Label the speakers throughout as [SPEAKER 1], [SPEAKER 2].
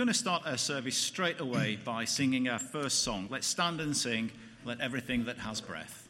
[SPEAKER 1] going to start our service straight away by singing our first song. Let's stand and sing, Let Everything That Has Breath.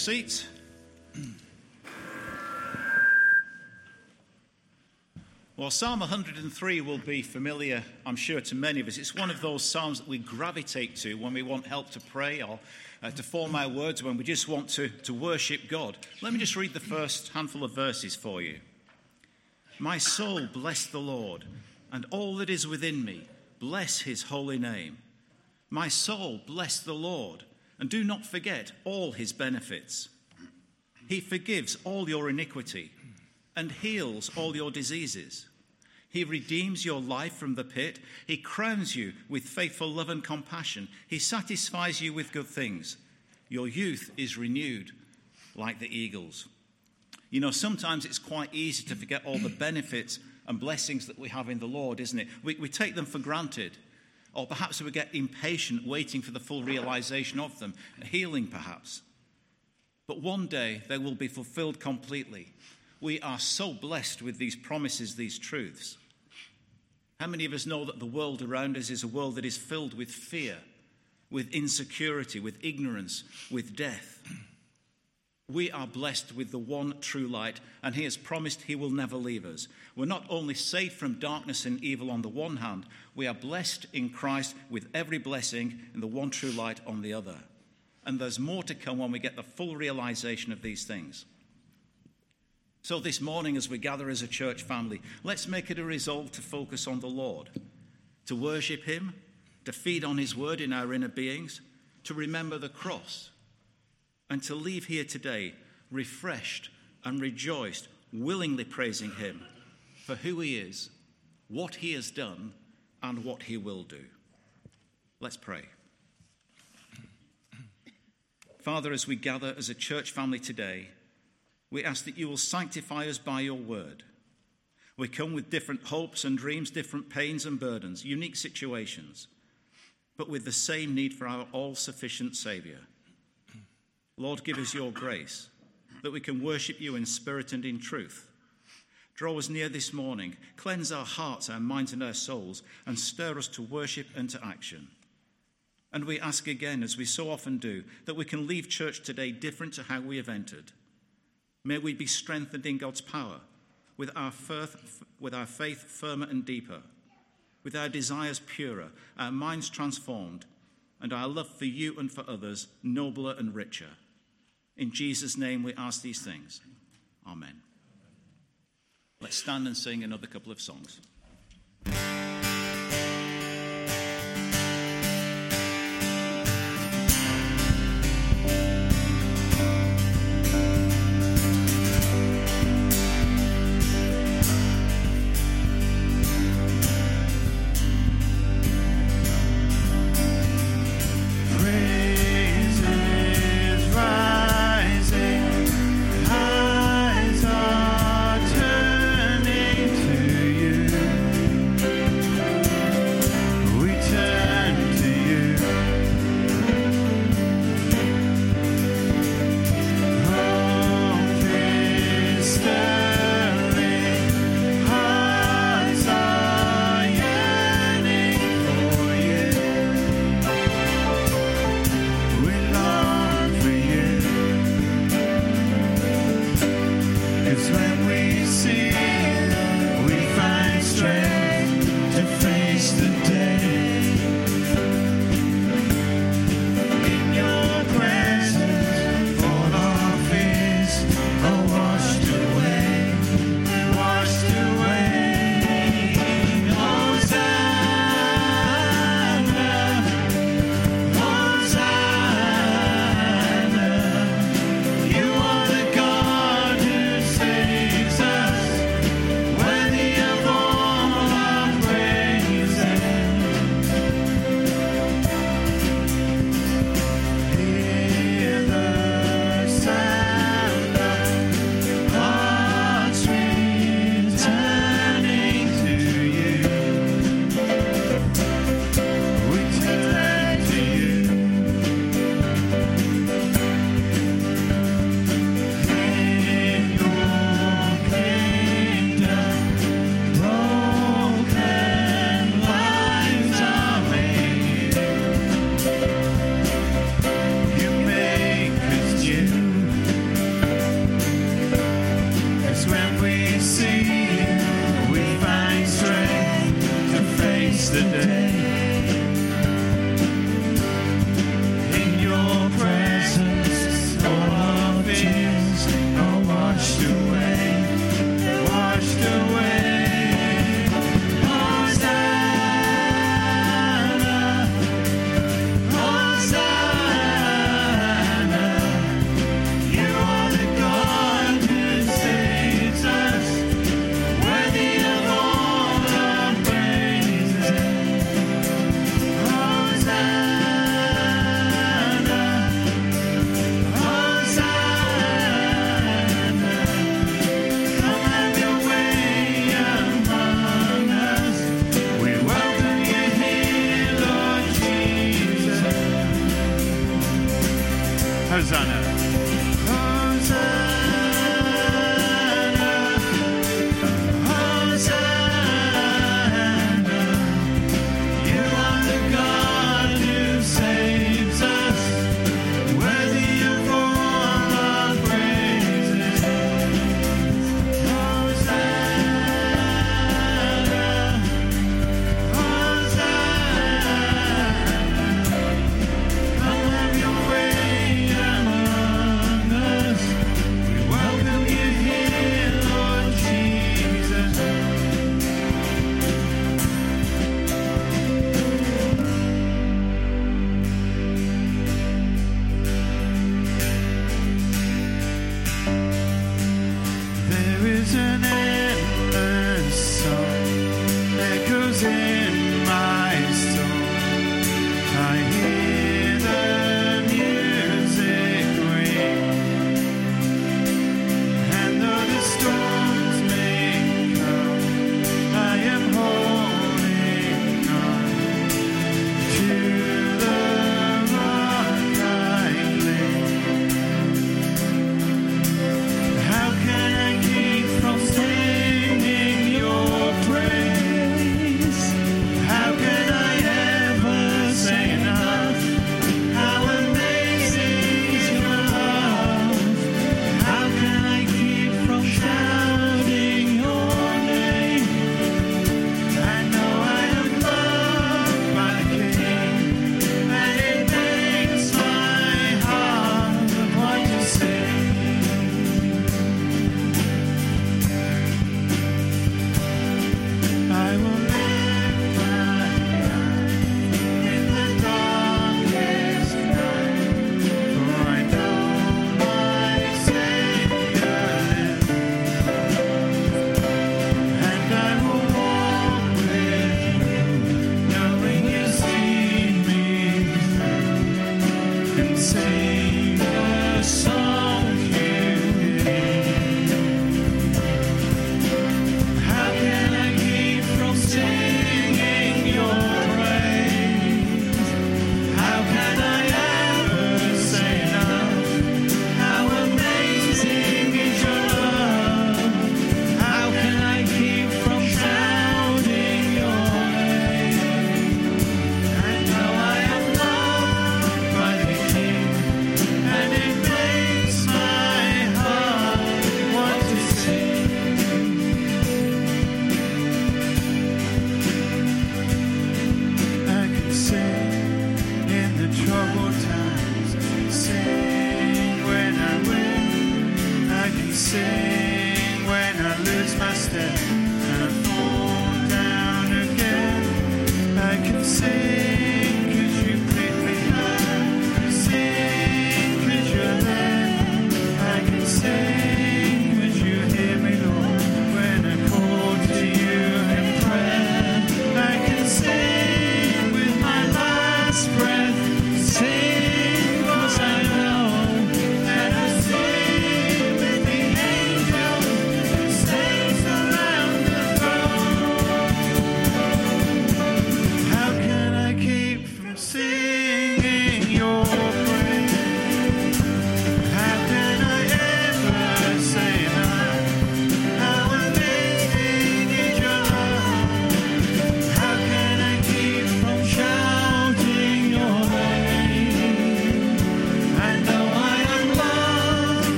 [SPEAKER 1] Seats. Well, Psalm 103 will be familiar, I'm sure, to many of us. It's one of those psalms that we gravitate to when we want help to pray or uh, to form our words, when we just want to, to worship God. Let me just read the first handful of verses for you. My soul, bless the Lord, and all that is within me, bless his holy name. My soul, bless the Lord and do not forget all his benefits. He forgives all your iniquity and heals all your diseases. He redeems your life from the pit. He crowns you with faithful love and compassion. He satisfies you with good things. Your youth is renewed like the eagles. You know, sometimes it's quite easy to forget all the benefits and blessings that we have in the Lord, isn't it? We, we take them for granted. Or perhaps we get impatient waiting for the full realization of them, healing perhaps. But one day they will be fulfilled completely. We are so blessed with these promises, these truths. How many of us know that the world around us is a world that is filled with fear, with insecurity, with ignorance, with death? We are blessed with the one true light, and He has promised He will never leave us. We're not only saved from darkness and evil on the one hand, we are blessed in Christ with every blessing in the one true light on the other. And there's more to come when we get the full realization of these things. So, this morning, as we gather as a church family, let's make it a resolve to focus on the Lord, to worship Him, to feed on His word in our inner beings, to remember the cross and to leave here today refreshed and rejoiced, willingly praising Him for who He is, what He has done, and what He will do. Let's pray. Father, as we gather as a church family today, We ask that you will sanctify us by your word. We come with different hopes and dreams, different pains and burdens, unique situations, but with the same need for our all sufficient Saviour. Lord, give us your grace that we can worship you in spirit and in truth. Draw us near this morning, cleanse our hearts, our minds, and our souls, and stir us to worship and to action. And we ask again, as we so often do, that we can leave church today different to how we have entered. May we be strengthened in God's power, with our, faith, with our faith firmer and deeper, with our desires purer, our minds transformed, and our love for you and for others nobler and richer. In Jesus' name we ask these things. Amen. Let's stand and sing another couple of songs.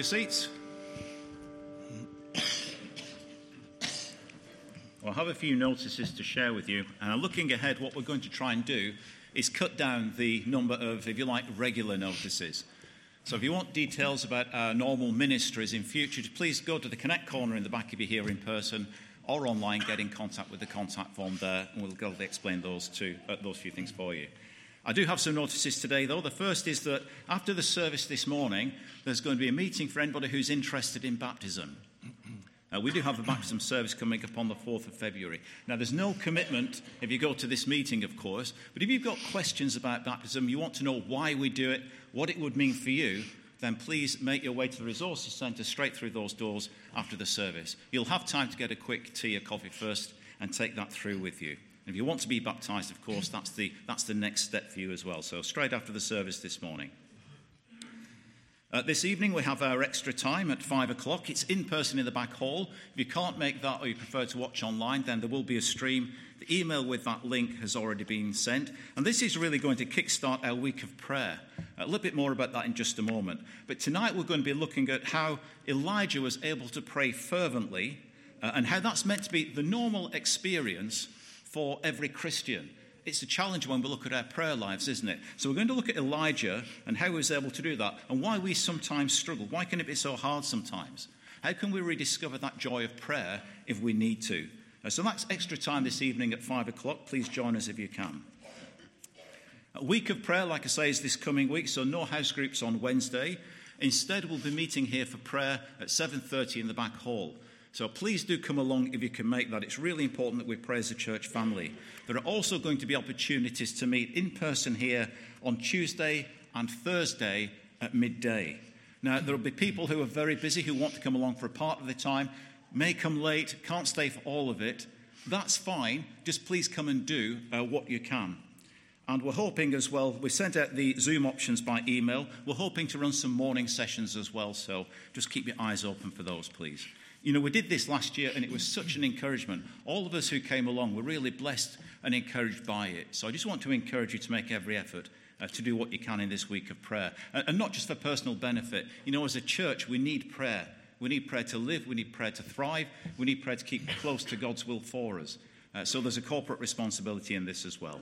[SPEAKER 2] Your seats. Well, I have a few notices to share with you. And looking ahead, what we're going to try and do is cut down the number of, if you like, regular notices. So if you want details about our normal ministries in future, please go to the Connect corner in the back if you're here in person or online, get in contact with the contact form there, and we'll gladly explain those, two, uh, those few things for you. I do have some notices today, though. The first is that after the service this morning, there's going to be a meeting for anybody who's interested in baptism. Uh, we do have a baptism service coming up on the 4th of February. Now, there's no commitment if you go to this meeting, of course, but if you've got questions about baptism, you want to know why we do it, what it would mean for you, then please make your way to the Resources Centre straight through those doors after the service. You'll have time to get a quick tea or coffee first and take that through with you. And if you want to be baptized, of course, that's the, that's the next step for you as well. So, straight after the service this morning. Uh, this evening, we have our extra time at five o'clock. It's in person in the back hall. If you can't make that or you prefer to watch online, then there will be a stream. The email with that link has already been sent. And this is really going to kickstart our week of prayer. A little bit more about that in just a moment. But tonight, we're going to be looking at how Elijah was able to pray fervently uh, and how that's meant to be the normal experience for every Christian. It's a challenge when we look at our prayer lives, isn't it? So we're going to look at Elijah and how he was able to do that and why we sometimes struggle. Why can it be so hard sometimes? How can we rediscover that joy of prayer if we need to? Uh, so that's extra time this evening at five o'clock. Please join us if you can. A week of prayer, like I say, is this coming week, so no house groups on Wednesday. Instead, we'll be meeting here for prayer at 7:30 in the back hall. So please do come along if you can make that. It's really important that we pray as a church family. There are also going to be opportunities to meet in person here on Tuesday and Thursday at midday. Now, there will be people who are very busy who want to come along for a part of the time, may come late, can't stay for all of it. That's fine. Just please come and do uh, what you can. And we're hoping as well, we sent out the Zoom options by email. We're hoping to run some morning sessions as well, so just keep your eyes open for those, please. You know, we did this last year and it was such an encouragement. All of us who came along were really blessed and encouraged by it. So I just want to encourage you to make every effort uh, to do what you can in this week of prayer. And, and not just for personal benefit. You know, as a church, we need prayer. We need prayer to live, we need prayer to thrive, we need prayer to keep close to God's will for us. Uh, so there's a corporate responsibility in this as well.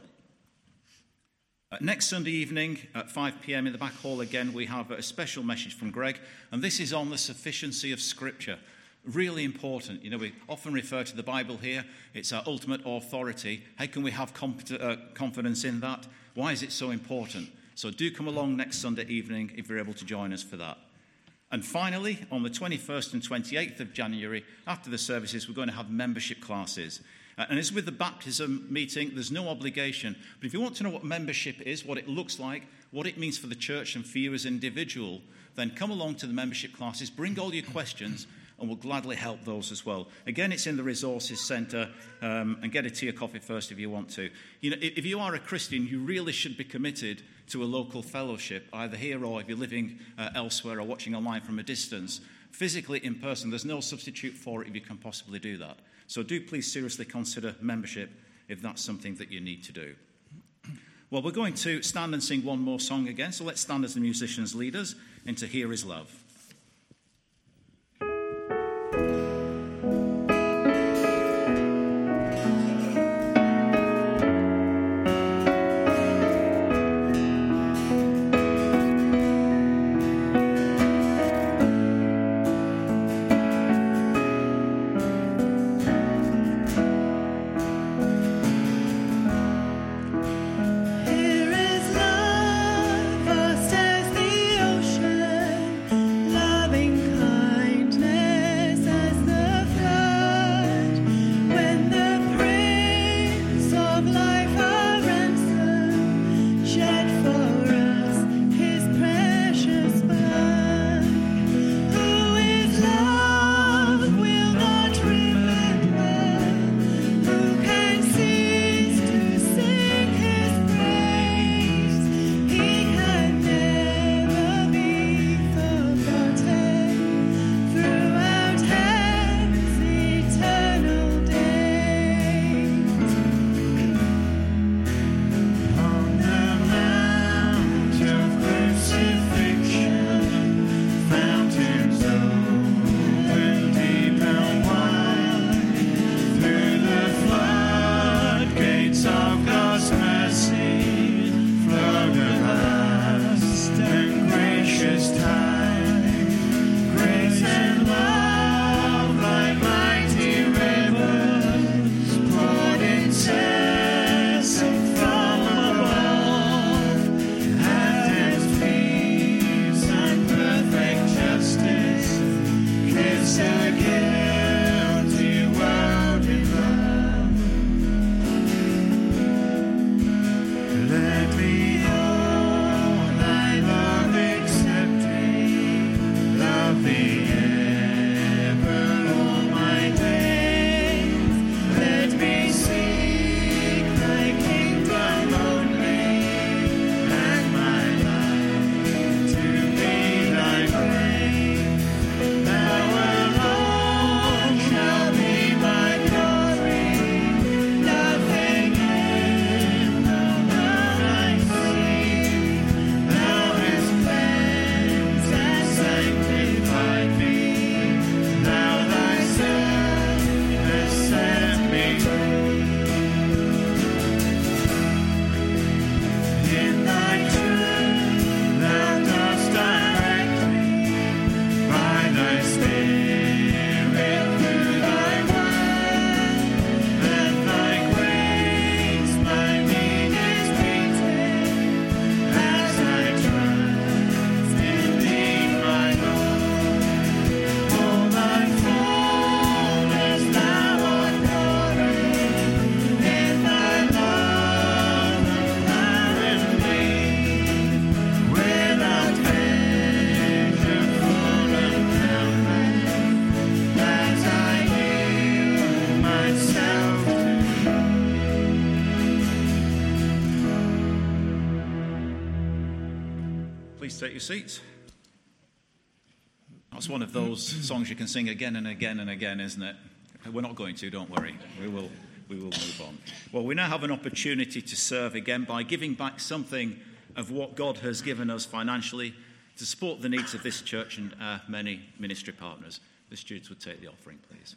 [SPEAKER 2] Uh, next Sunday evening at 5 p.m. in the back hall again, we have a special message from Greg, and this is on the sufficiency of Scripture really important. You know, we often refer to the Bible here, it's our ultimate authority. How can we have uh, confidence in that? Why is it so important? So do come along next Sunday evening if you're able to join us for that. And finally, on the 21st and 28th of January, after the services, we're going to have membership classes. Uh, and as with the baptism meeting, there's no obligation. But if you want to know what membership is, what it looks like, what it means for the church and for you as an individual, then come along to the membership classes, bring all your questions, and we'll gladly help those as well. Again, it's in the Resources Centre, um, and get a tea or coffee first if you want to. You know, if you are a Christian, you really should be committed to a local fellowship, either here or if you're living uh, elsewhere or watching online from a distance. Physically in person, there's no substitute for it if you can possibly do that. So do please seriously consider membership if that's something that you need to do. Well, we're going to stand and sing one more song again, so let's stand as the musicians' leaders into Here Is Love. Take your seats. That's one of those songs you can sing again and again and again, isn't it? We're not going to, don't worry. We will, we will move on. Well, we now have an opportunity to serve again by giving back something of what God has given us financially to support the needs of this church and our many ministry partners. The students would take the offering, please.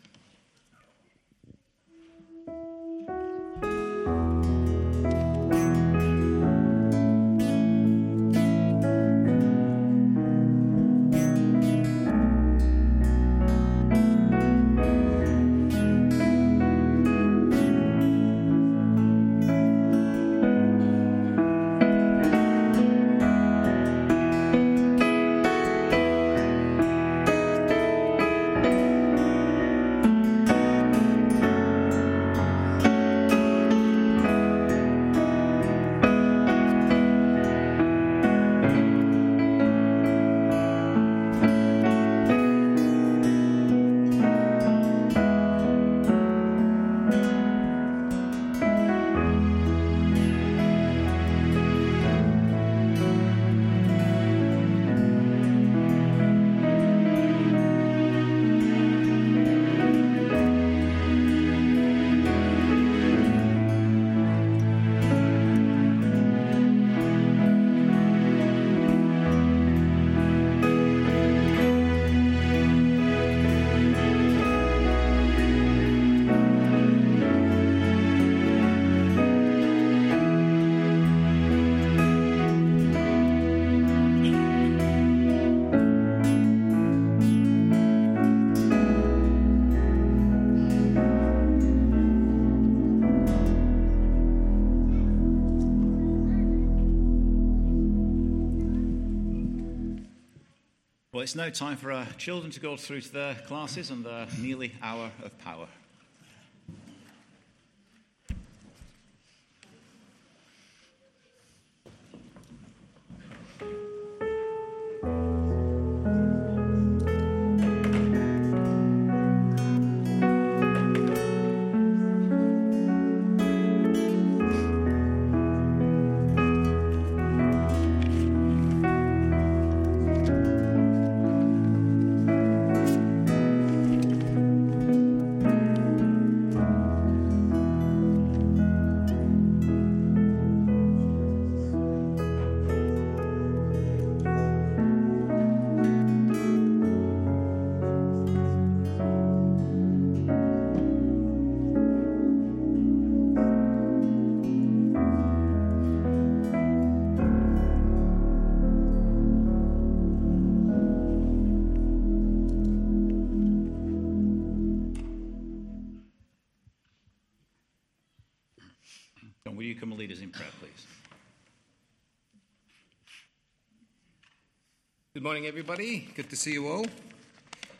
[SPEAKER 2] It's now time for our children to go through to their classes and their nearly hour of power.
[SPEAKER 3] Good morning, everybody. Good to see you all.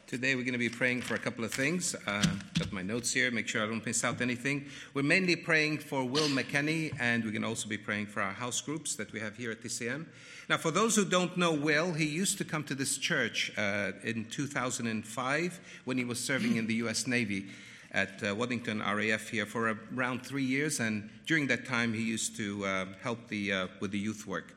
[SPEAKER 3] Today we're going to be praying for a couple of things. Uh, got my notes here, make sure I don't miss out anything. We're mainly praying for Will McKenney, and we're going to also be praying for our house groups that we have here at TCM. Now, for those who don't know Will, he used to come to this church uh, in 2005 when he was serving in the U.S. Navy at uh, Waddington RAF here for around three years, and during that time he used to uh, help the, uh, with the youth work.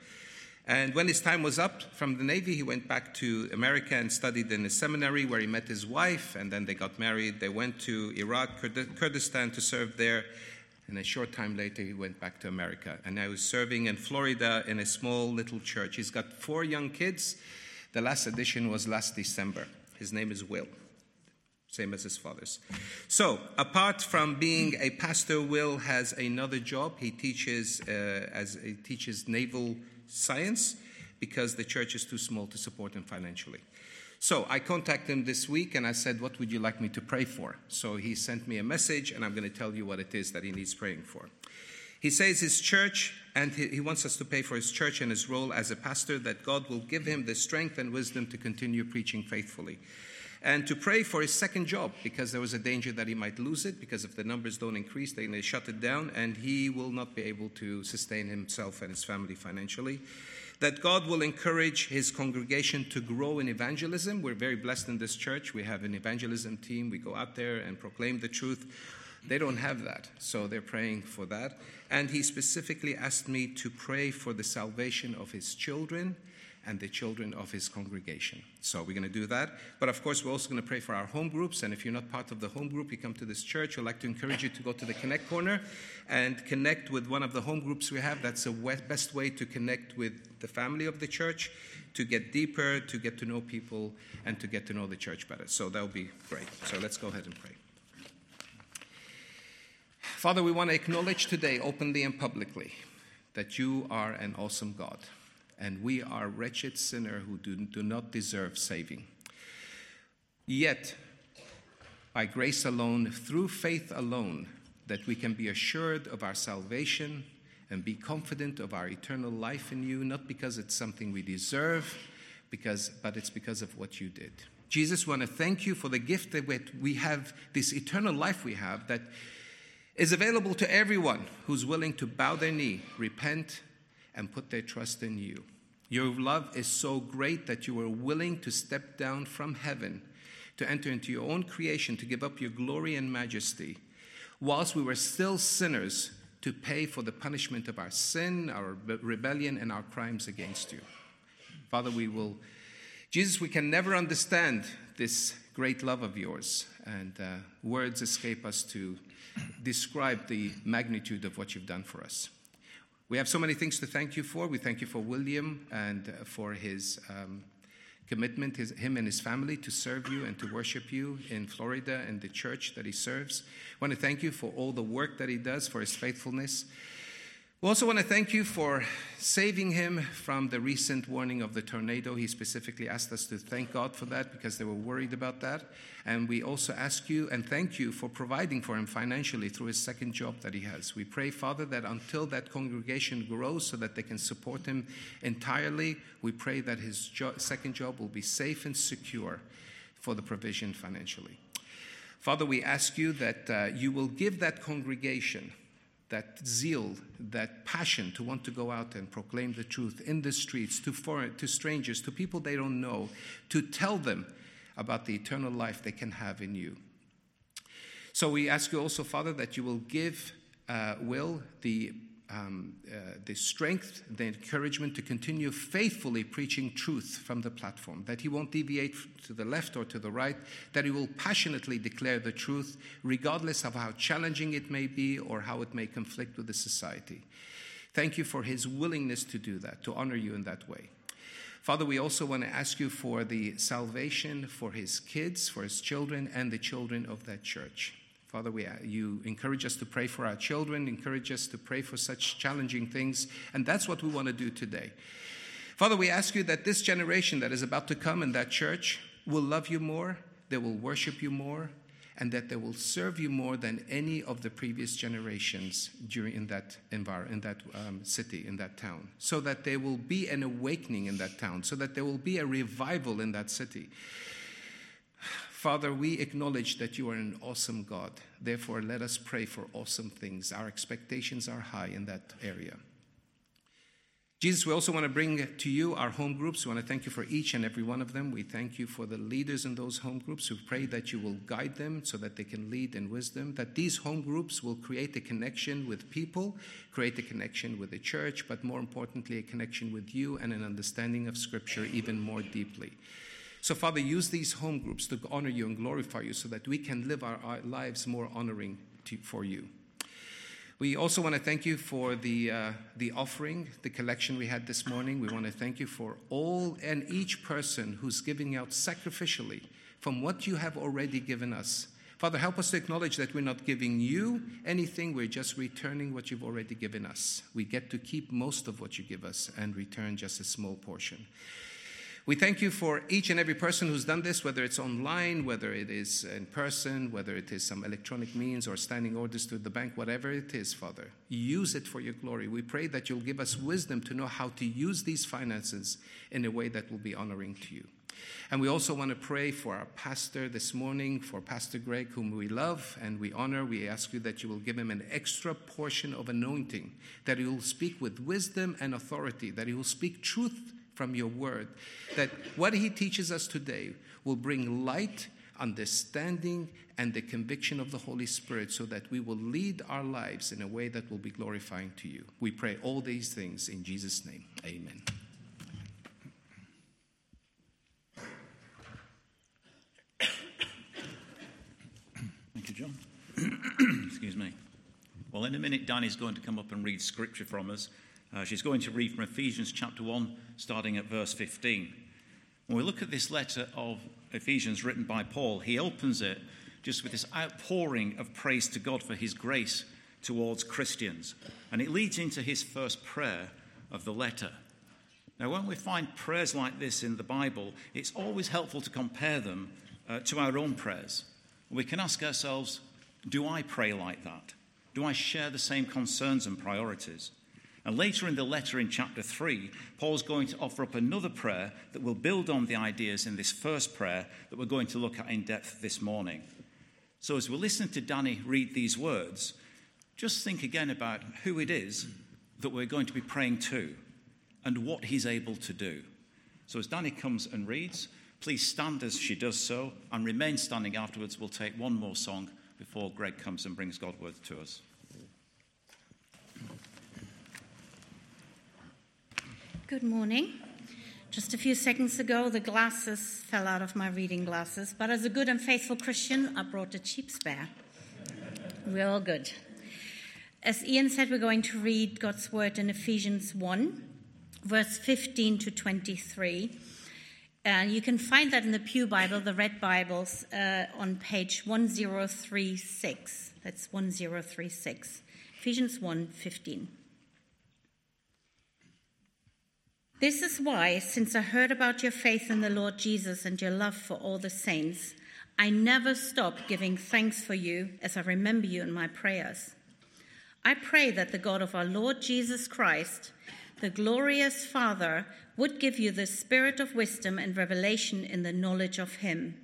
[SPEAKER 3] And when his time was up from the Navy, he went back to America and studied in a seminary where he met his wife, and then they got married. They went to Iraq, Kurdistan to serve there. And a short time later, he went back to America. And now he's serving in Florida in a small little church. He's got four young kids. The last addition was last December. His name is Will, same as his father's. So, apart from being a pastor, Will has another job. He teaches uh, as he teaches naval science because the church is too small to support him financially. So I contacted him this week and I said, What would you like me to pray for? So he sent me a message and I'm going to tell you what it is that he needs praying for. He says his church, and he wants us to pray for his church and his role as a pastor, that God will give him the strength and wisdom to continue preaching faithfully. And to pray for his second job, because there was a danger that he might lose it, because if the numbers don't increase, they may shut it down, and he will not be able to sustain himself and his family financially that God will encourage his congregation to grow in evangelism. We're very blessed in this church. We have an evangelism team. We go out there and proclaim the truth. They don't have that, so they're praying for that. And he specifically asked me to pray for the salvation of his children and the children of his congregation. So we're going to do that. But of course, we're also going to pray for our home groups. And if you're not part of the home group, you come to this church, we'd like to encourage you to go to the Connect Corner and connect with one of the home groups we have. That's the best way to connect with the family of the church, to get deeper, to get to know people, and to get to know the church better. So that'll be great. So let's go ahead and pray. Father, we want to acknowledge today, openly and publicly, that you are an awesome God and we are wretched sinners who do, do not deserve saving. Yet, by grace alone, through faith alone, that we can be assured of our salvation and be confident of our eternal life in you, not because it's something we deserve, because, but it's because of what you did. Jesus, we want to thank you for the gift that we have, this eternal life we have, that is available to everyone who's willing to bow their knee, repent, and put their trust in you. Your love is so great that you are willing to step down from heaven to enter into your own creation, to give up your glory and majesty, whilst we were still sinners, to pay for the punishment of our sin, our rebellion, and our crimes against you. Father, we will, Jesus, we can never understand this great love of yours, and uh, words escape us to describe the magnitude of what you've done for us. We have so many things to thank you for. We thank you for William and uh, for his um, commitment, his, him and his family, to serve you and to worship you in Florida and the church that he serves. I want to thank you for all the work that he does, for his faithfulness. We also want to thank you for saving him from the recent warning of the tornado. He specifically asked us to thank God for that because they were worried about that. And we also ask you and thank you for providing for him financially through his second job that he has. We pray, Father, that until that congregation grows so that they can support him entirely, we pray that his jo- second job will be safe and secure for the provision financially. Father, we ask you that uh, you will give that congregation that zeal, that passion to want to go out and proclaim the truth in the streets to foreign, to strangers, to people they don't know, to tell them about the eternal life they can have in you. So we ask you also, Father, that you will give uh, Will the um, uh, the strength, the encouragement to continue faithfully preaching truth from the platform, that he won't deviate to the left or to the right, that he will passionately declare the truth, regardless of how challenging it may be or how it may conflict with the society. Thank you for his willingness to do that, to honor you in that way. Father, we also want to ask you for the salvation for his kids, for his children, and the children of that church. Father, we, uh, you encourage us to pray for our children, encourage us to pray for such challenging things, and that's what we want to do today. Father, we ask you that this generation that is about to come in that church will love you more, they will worship you more, and that they will serve you more than any of the previous generations during in that environment, in that um, city, in that town, so that there will be an awakening in that town, so that there will be a revival in that city. Father, we acknowledge that you are an awesome God. Therefore, let us pray for awesome things. Our expectations are high in that area. Jesus, we also want to bring to you our home groups. We want to thank you for each and every one of them. We thank you for the leaders in those home groups. We pray that you will guide them so that they can lead in wisdom, that these home groups will create a connection with people, create a connection with the church, but more importantly, a connection with you and an understanding of Scripture even more deeply. So, Father, use these home groups to honor you and glorify you so that we can live our, our lives more honoring to, for you. We also want to thank you for the, uh, the offering, the collection we had this morning. We want to thank you for all and each person who's giving out sacrificially from what you have already given us. Father, help us to acknowledge that we're not giving you anything, we're just returning what you've already given us. We get to keep most of what you give us and return just a small portion. We thank you for each and every person who's done this, whether it's online, whether it is in person, whether it is some electronic means or standing orders to the bank, whatever it is, Father. Use it for your glory. We pray that you'll give us wisdom to know how to use these finances in a way that will be honoring to you. And we also want to pray for our pastor this morning, for Pastor Greg, whom we love and we honor. We ask you that you will give him an extra portion of anointing, that he will speak with wisdom and authority, that he will speak truth from your word. That what he teaches us today will bring light, understanding, and the conviction of the Holy Spirit so that we will lead our lives in a way that will be glorifying to you. We pray all these things in Jesus' name. Amen.
[SPEAKER 2] Thank you, John. Excuse me. Well, in a minute, Danny's going to come up and read scripture from us. Uh, she's going to read from Ephesians chapter 1, starting at verse 15. When we look at this letter of Ephesians written by Paul, he opens it just with this outpouring of praise to God for his grace towards Christians. And it leads into his first prayer of the letter. Now, when we find prayers like this in the Bible, it's always helpful to compare them uh, to our own prayers. We can ask ourselves, do I pray like that? Do I share the same concerns and priorities? And later in the letter in chapter 3, Paul's going to offer up another prayer that will build on the ideas in this first prayer that we're going to look at in depth this morning. So as we listen to Danny read these words, just think again about who it is that we're going to be praying to and what he's able to do. So as Danny comes and reads, please stand as she does so and remain standing afterwards. We'll take one more song before Greg comes and brings God's word to us.
[SPEAKER 4] Good morning. Just a few seconds ago, the glasses fell out of my reading glasses, but as a good and faithful Christian, I brought a cheap spare. We're all good. As Ian said, we're going to read God's word in Ephesians 1, verse 15 to 23. And you can find that in the Pew Bible, the Red Bibles, uh, on page 1036. That's 1036. Ephesians 1 15. This is why, since I heard about your faith in the Lord Jesus and your love for all the saints, I never stop giving thanks for you as I remember you in my prayers. I pray that the God of our Lord Jesus Christ, the glorious Father, would give you the spirit of wisdom and revelation in the knowledge of Him.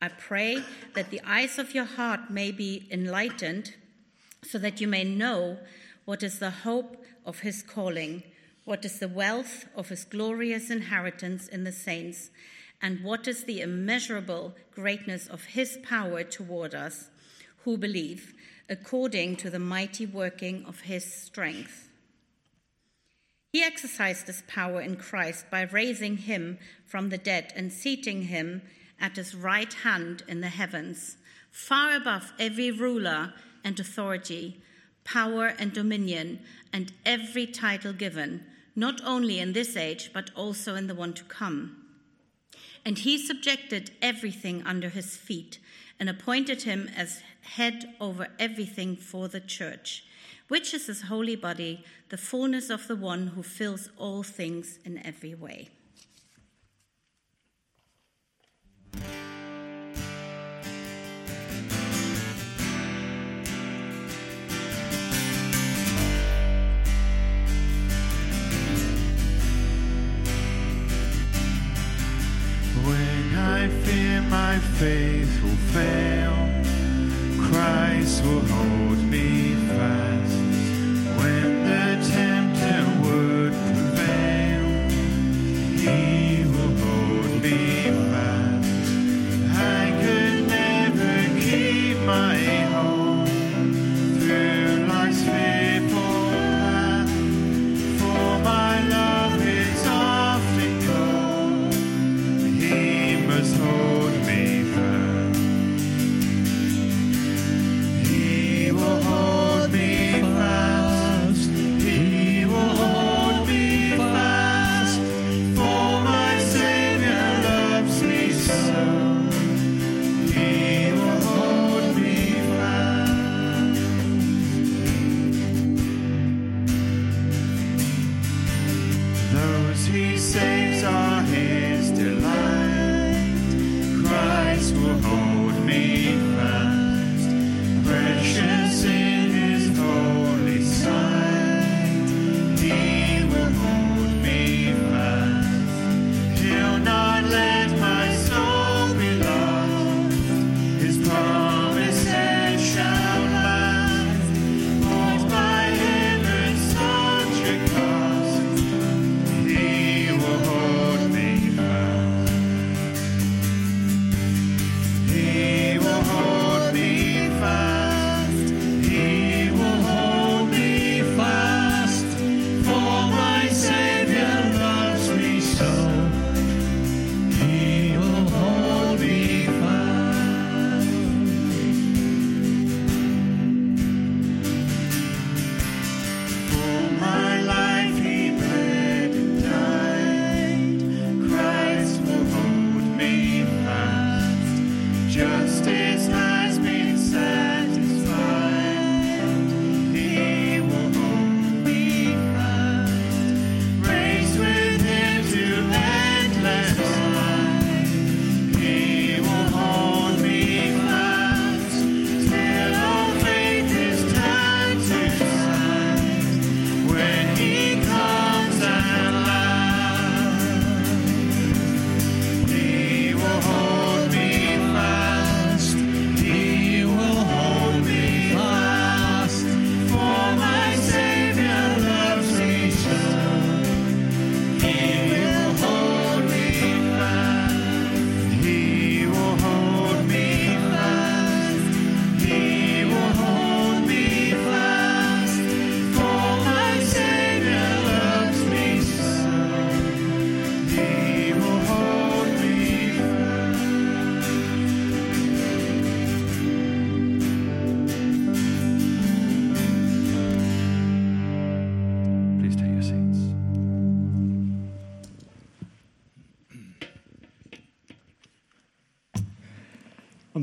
[SPEAKER 4] I pray that the eyes of your heart may be enlightened so that you may know what is the hope of His calling what is the wealth of his glorious inheritance in the saints? And what is the immeasurable greatness of his power toward us who believe, according to the mighty working of his strength? He exercised this power in Christ by raising him from the dead and seating him at his right hand in the heavens, far above every ruler and authority, power and dominion, and every title given not only in this age, but also in the one to come. And he subjected everything under his feet and appointed him as head over everything for the church, which is his holy body, the fullness of the one who fills all things in every way.
[SPEAKER 1] My faith will fail, Christ will hold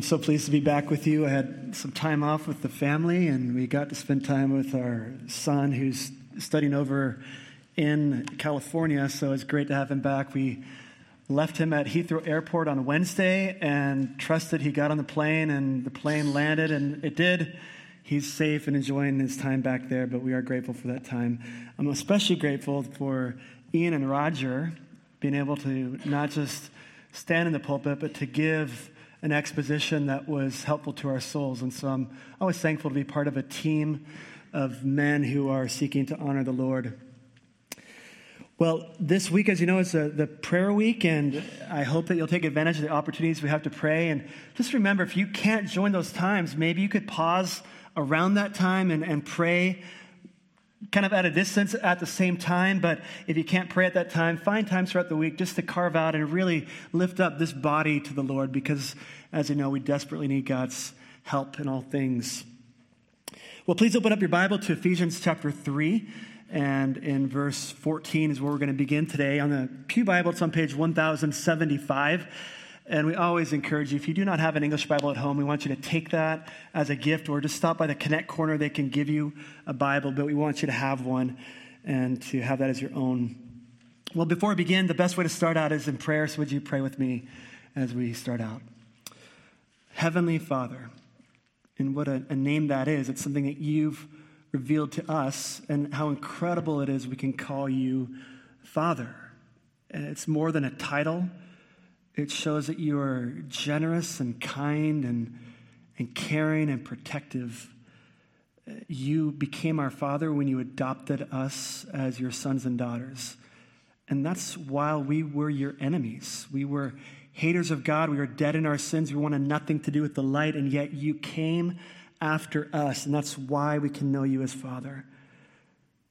[SPEAKER 1] so
[SPEAKER 5] pleased to be back with you. I had some time off with the family, and we got to spend time with our son who's studying over in California. So it's great to have him back. We left him at Heathrow Airport on Wednesday and trusted he got on the plane, and the plane landed, and it did. He's safe and enjoying his time back there, but we are grateful for that time. I'm especially grateful for Ian and Roger being able to not just stand in the pulpit, but to give an exposition that was helpful to our souls. And so I'm always thankful to be part of a team of men who are seeking to honor the Lord. Well, this week, as you know, is the, the prayer week, and I hope that you'll take advantage of the opportunities we have to pray. And just remember, if you can't join those times, maybe you could pause around that time and, and pray kind of at a distance at the same time. But if you can't pray at that time, find times throughout the week just to carve out and really lift up this body to the Lord because, as you know, we desperately need God's help in all things. Well, please open up your Bible to Ephesians chapter 3. And in verse 14 is where we're going to begin today. On the Pew Bible, it's on page 1075. And we always encourage you, if you do not have an English Bible at home, we want you to take that as a gift or just stop by the Connect Corner. They can give you a Bible, but we want you to have one and to have that as your own. Well, before we begin, the best way to start out is in prayer. So would you pray with me as we start out? Heavenly Father, and what a, a name that is. It's something that you've revealed to us, and how incredible it is we can call you Father. And it's more than a title, It shows that you are generous and kind and, and caring and protective. You became our Father when you adopted us as your sons and daughters. And that's while we were your enemies. We were haters of God. We were dead in our sins. We wanted nothing to do with the light. And yet you came after us. And that's why we can know you as Father.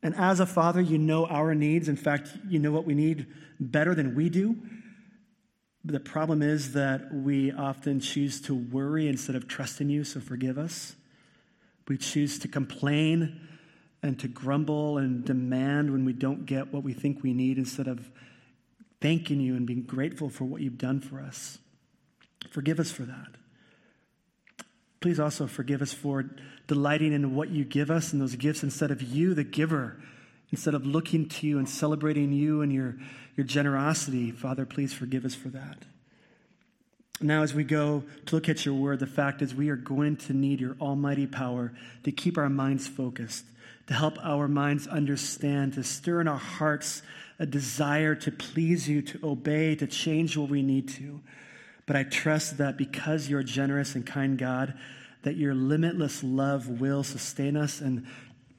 [SPEAKER 5] And as a father, you know our needs. In fact, you know what we need better than we do. The problem is that we often choose to worry instead of trusting you, so forgive us. We choose to complain and to grumble and demand when we don't get what we think we need instead of thanking you and being grateful for what you've done for us. Forgive us for that. Please also forgive us for delighting in what you give us and those gifts instead of you, the giver, instead of looking to you and celebrating you and your, your generosity. Father, please forgive us for that. Now, as we go to look at your word, the fact is we are going to need your almighty power to keep our minds focused, to help our minds understand, to stir in our hearts a desire to please you, to obey, to change what we need to. But I trust that because you're generous and kind God, that your limitless love will sustain us and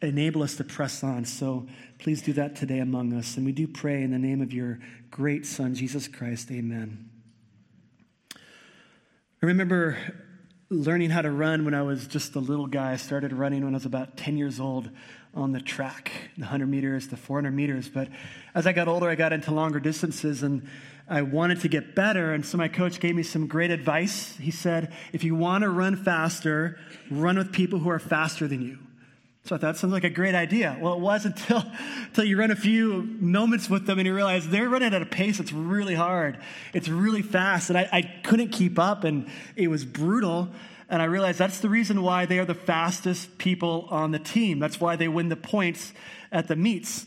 [SPEAKER 5] enable us to press on. So please do that today among us. And we do pray in the name of your great Son, Jesus Christ. Amen. I remember learning how to run when I was just a little guy. I started running when I was about 10 years old on the track, the 100 meters, the 400 meters. But as I got older, I got into longer distances and I wanted to get better. And so my coach gave me some great advice. He said, if you want to run faster, run with people who are faster than you. So I thought, sounds like a great idea. Well, it was until, until you run a few moments with them and you realize they're running at a pace that's really hard. It's really fast. And I, I couldn't keep up and it was brutal. And I realized that's the reason why they are the fastest people on the team. That's why they win the points at the meets.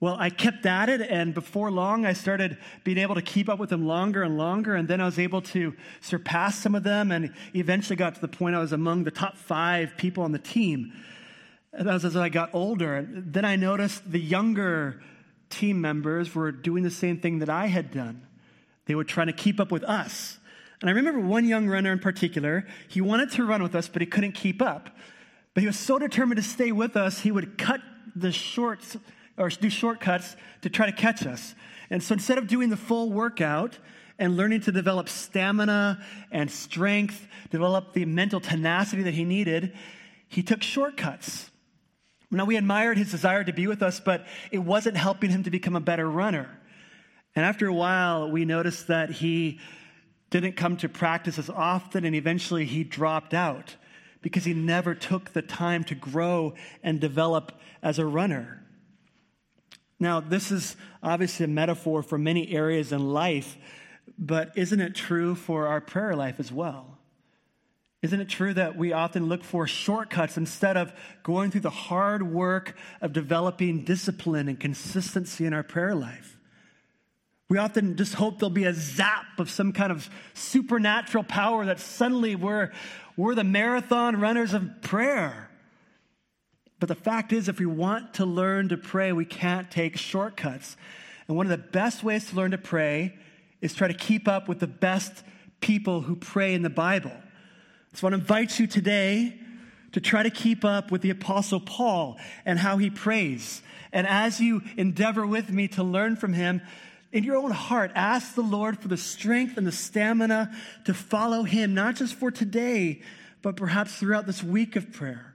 [SPEAKER 5] Well, I kept at it, and before long, I started being able to keep up with them longer and longer, and then I was able to surpass some of them, and eventually got to the point I was among the top five people on the team. As I got older, then I noticed the younger team members were doing the same thing that I had done. They were trying to keep up with us. And I remember one young runner in particular, he wanted to run with us, but he couldn't keep up. But he was so determined to stay with us, he would cut the shorts or do shortcuts to try to catch us. And so instead of doing the full workout and learning to develop stamina and strength, develop the mental tenacity that he needed, he took shortcuts. Now, we admired his desire to be with us, but it wasn't helping him to become a better runner. And after a while, we noticed that he didn't come to practice as often, and eventually he dropped out because he never took the time to grow and develop as a runner. Now, this is obviously a metaphor for many areas in life, but isn't it true for our prayer life as well? Isn't it true that we often look for shortcuts instead of going through the hard work of developing discipline and consistency in our prayer life? We often just hope there'll be a zap of some kind of supernatural power that suddenly we're, we're the marathon runners of prayer. But the fact is, if we want to learn to pray, we can't take shortcuts. And one of the best ways to learn to pray is try to keep up with the best people who pray in the Bible. So I want to invite you today to try to keep up with the Apostle Paul and how he prays. And as you endeavor with me to learn from him, in your own heart, ask the Lord for the strength and the stamina to follow him, not just for today, but perhaps throughout this week of prayer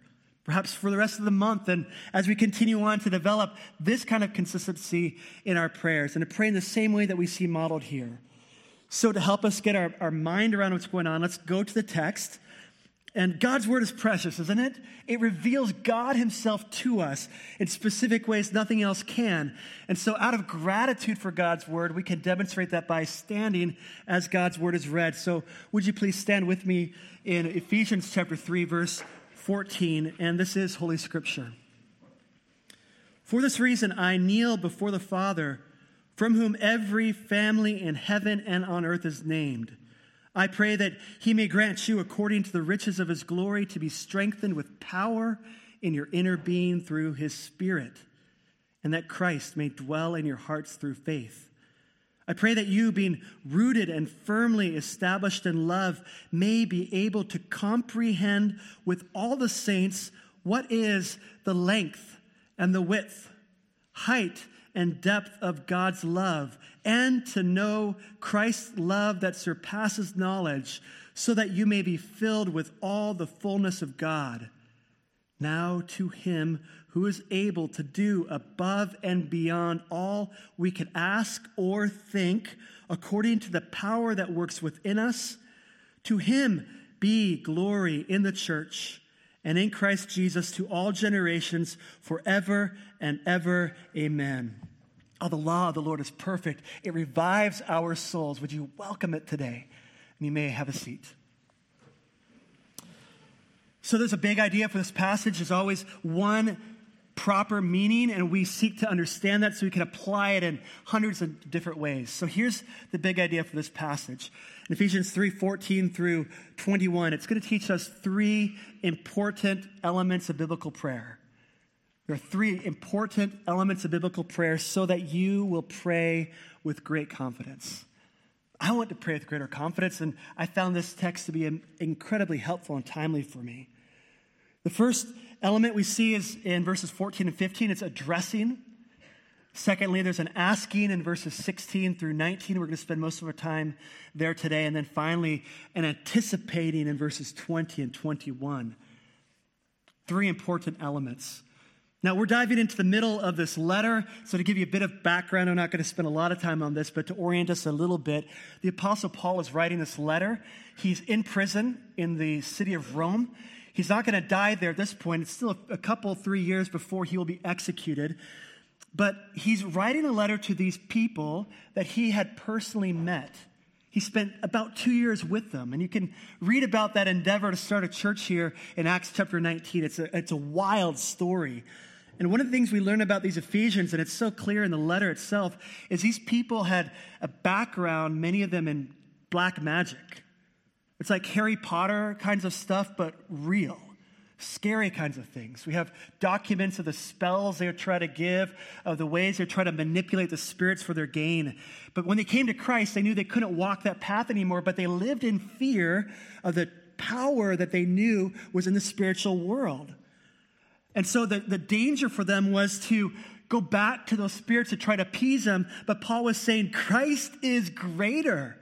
[SPEAKER 5] perhaps for the rest of the month, and as we continue on to develop this kind of consistency in our prayers and to pray in the same way that we see modeled here. So, to help us get our, our mind around what's going on, let's go to the text. And God's word is precious, isn't it? It reveals God Himself to us in specific ways nothing else can. And so, out of gratitude for God's word, we can demonstrate that by standing as God's word is read. So, would you please stand with me in Ephesians chapter 3, verse 14, and this is Holy Scripture. For this reason, I kneel before the Father, from whom every family in heaven and on earth is named. I pray that he may grant you, according to the riches of his glory, to be strengthened with power in your inner being through his Spirit, and that Christ may dwell in your hearts through faith. I pray that you, being rooted and firmly established in love, may be able to comprehend with all the saints what is the length and the width, height and depth of God's love, and to know Christ's love that surpasses knowledge, so that you may be filled with all the fullness of God. Now to him who is able to do above and beyond all we can ask or think, according to the power that works within us, to him be glory in the church and in Christ Jesus to all generations forever and ever. Amen. Oh, the law of the Lord is perfect. It revives our souls. Would you welcome it today? And you may have a seat. So there's a big idea for this passage. There's always one proper meaning, and we seek to understand that so we can apply it in hundreds of different ways. So here's the big idea for this passage. In Ephesians 3 14 through 21, it's going to teach us three important elements of biblical prayer. There are three important elements of biblical prayer so that you will pray with great confidence. I want to pray with greater confidence, and I found this text to be incredibly helpful and timely for me. The first element we see is in verses 14 and 15, it's addressing. Secondly, there's an asking in verses 16 through 19. We're going to spend most of our time there today. And then finally, an anticipating in verses 20 and 21. Three important elements. Now, we're diving into the middle of this letter. So, to give you a bit of background, I'm not going to spend a lot of time on this, but to orient us a little bit, the Apostle Paul is writing this letter. He's in prison in the city of Rome. He's not going to die there at this point. It's still a couple, three years before he will be executed. But he's writing a letter to these people that he had personally met. He spent about two years with them. And you can read about that endeavor to start a church here in Acts chapter 19. It's a, it's a wild story. And one of the things we learn about these Ephesians, and it's so clear in the letter itself, is these people had a background, many of them in black magic. It's like Harry Potter kinds of stuff, but real. Scary kinds of things. We have documents of the spells they try to give, of the ways they try to manipulate the spirits for their gain. But when they came to Christ, they knew they couldn't walk that path anymore, but they lived in fear of the power that they knew was in the spiritual world. And so the, the danger for them was to go back to those spirits to try to appease them. But Paul was saying, Christ is greater.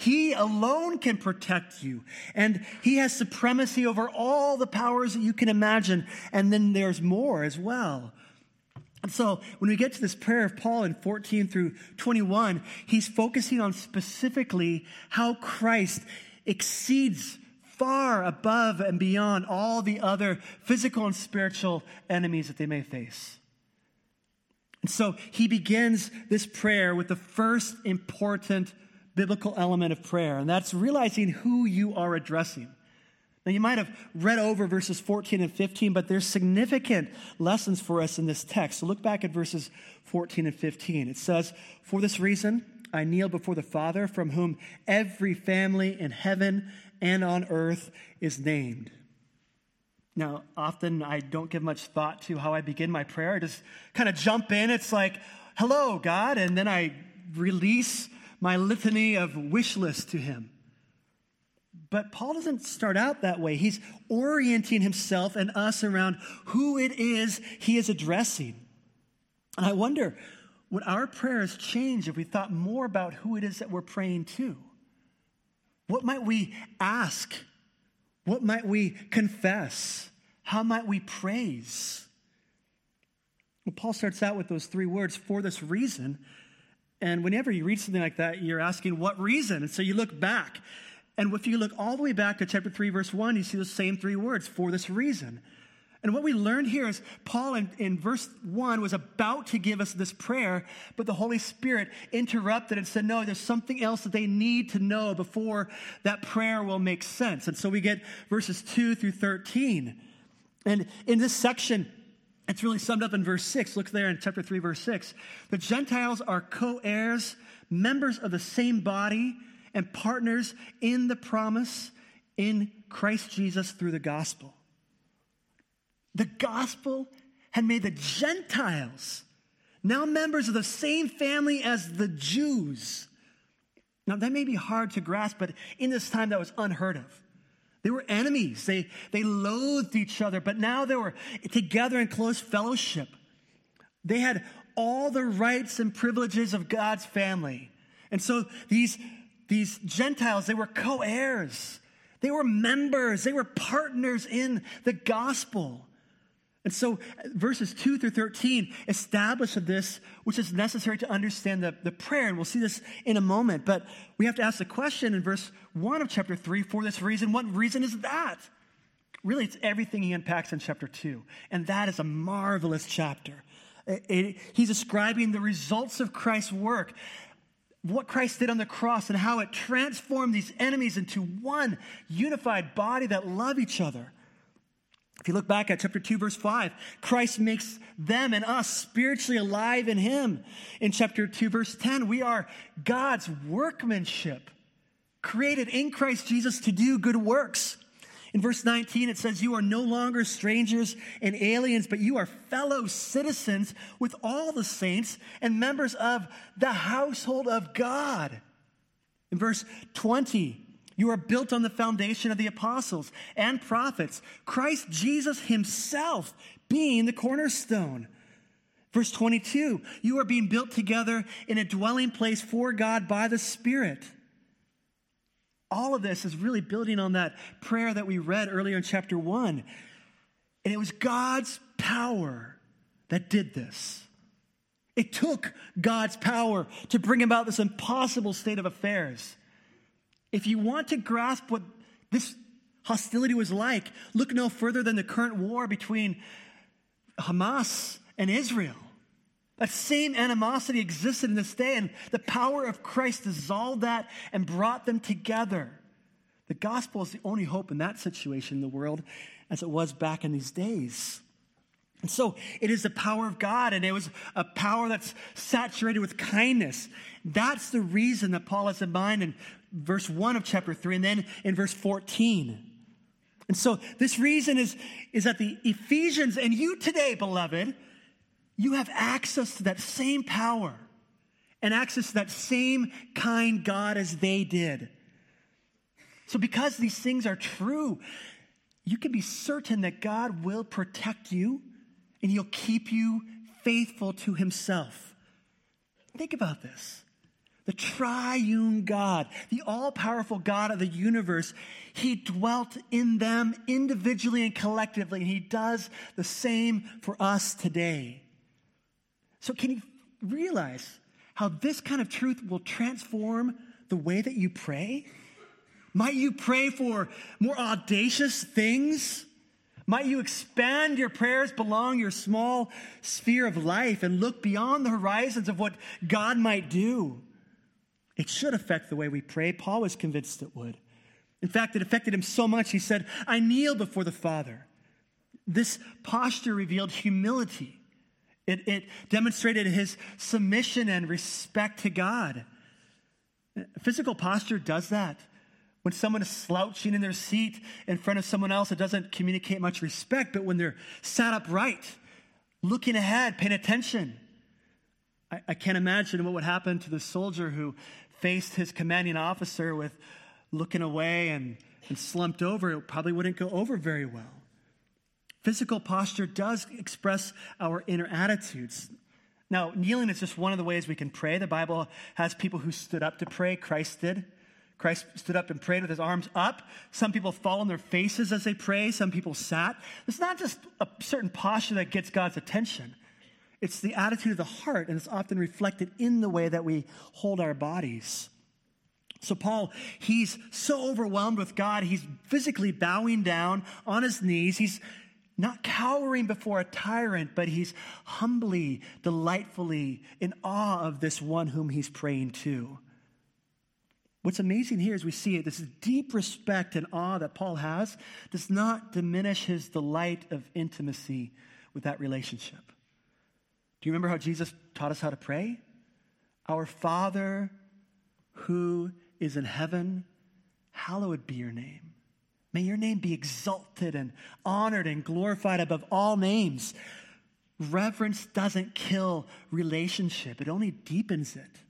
[SPEAKER 5] He alone can protect you. And He has supremacy over all the powers that you can imagine. And then there's more as well. And so when we get to this prayer of Paul in 14 through 21, he's focusing on specifically how Christ exceeds far above and beyond all the other physical and spiritual enemies that they may face. And so he begins this prayer with the first important biblical element of prayer, and that's realizing who you are addressing. Now, you might have read over verses 14 and 15, but there's significant lessons for us in this text. So look back at verses 14 and 15. It says, For this reason, I kneel before the Father, from whom every family in heaven and on earth is named. Now, often I don't give much thought to how I begin my prayer. I just kind of jump in. It's like, hello, God. And then I release my litany of wish list to him. But Paul doesn't start out that way. He's orienting himself and us around who it is he is addressing. And I wonder, would our prayers change if we thought more about who it is that we're praying to? What might we ask? What might we confess? How might we praise? Well, Paul starts out with those three words for this reason. And whenever you read something like that, you're asking, what reason? And so you look back. And if you look all the way back to chapter 3, verse 1, you see those same three words for this reason. And what we learned here is Paul in, in, verse 1 was about to give us this prayer, but the Holy Spirit interrupted and said, No, there's something else that they need to know before that prayer will make sense. And so we get verses 2 through 13. And in this section, it's really summed up in verse 6. Look there in chapter 3, verse 6. The Gentiles are co heirs, members of the same body, and partners in the promise in Christ Jesus through the gospel. The gospel had made the Gentiles now members of the same family as the Jews. Now, that may be hard to grasp, but in this time, that was unheard of. They were enemies. They, they loathed each other, but now they were together in close fellowship. They had all the rights and privileges of God's family. And so these, these Gentiles, they were co heirs, they were members, they were partners in the gospel. And so verses 2 through 13 establish this, which is necessary to understand the, the prayer. And we'll see this in a moment. But we have to ask the question in verse 1 of chapter 3 for this reason. What reason is that? Really, it's everything he unpacks in chapter 2. And that is a marvelous chapter. It, it, he's describing the results of Christ's work, what Christ did on the cross, and how it transformed these enemies into one unified body that love each other. If you look back at chapter 2, verse 5, Christ makes them and us spiritually alive in Him. In chapter 2, verse 10, we are God's workmanship, created in Christ Jesus to do good works. In verse 19, it says, You are no longer strangers and aliens, but you are fellow citizens with all the saints and members of the household of God. In verse 20, you are built on the foundation of the apostles and prophets, Christ Jesus himself being the cornerstone. Verse 22, you are being built together in a dwelling place for God by the Spirit. All of this is really building on that prayer that we read earlier in chapter 1. And it was God's power that did this. It took God's power to bring about this impossible state of affairs. If you want to grasp what this hostility was like, look no further than the current war between Hamas and Israel. That same animosity existed in this day, and the power of Christ dissolved that and brought them together. The gospel is the only hope in that situation in the world, as it was back in these days. And so it is the power of God, and it was a power that's saturated with kindness. That's the reason that Paul has in mind in verse 1 of chapter 3 and then in verse 14. And so this reason is, is that the Ephesians and you today, beloved, you have access to that same power and access to that same kind God as they did. So, because these things are true, you can be certain that God will protect you and He'll keep you faithful to Himself. Think about this the triune God, the all powerful God of the universe, He dwelt in them individually and collectively, and He does the same for us today. So, can you realize how this kind of truth will transform the way that you pray? Might you pray for more audacious things? Might you expand your prayers belong your small sphere of life and look beyond the horizons of what God might do? It should affect the way we pray. Paul was convinced it would. In fact, it affected him so much, he said, I kneel before the Father. This posture revealed humility. It, it demonstrated his submission and respect to God. Physical posture does that. When someone is slouching in their seat in front of someone else, it doesn't communicate much respect. But when they're sat upright, looking ahead, paying attention, I, I can't imagine what would happen to the soldier who faced his commanding officer with looking away and, and slumped over, it probably wouldn't go over very well. Physical posture does express our inner attitudes. Now, kneeling is just one of the ways we can pray. The Bible has people who stood up to pray. Christ did. Christ stood up and prayed with his arms up. Some people fall on their faces as they pray. Some people sat. It's not just a certain posture that gets God's attention. It's the attitude of the heart, and it's often reflected in the way that we hold our bodies. So, Paul, he's so overwhelmed with God, he's physically bowing down on his knees. He's not cowering before a tyrant, but he's humbly, delightfully in awe of this one whom he's praying to. What's amazing here is we see it, this deep respect and awe that Paul has does not diminish his delight of intimacy with that relationship. Do you remember how Jesus taught us how to pray? Our Father who is in heaven, hallowed be your name. May your name be exalted and honored and glorified above all names. Reverence doesn't kill relationship, it only deepens it.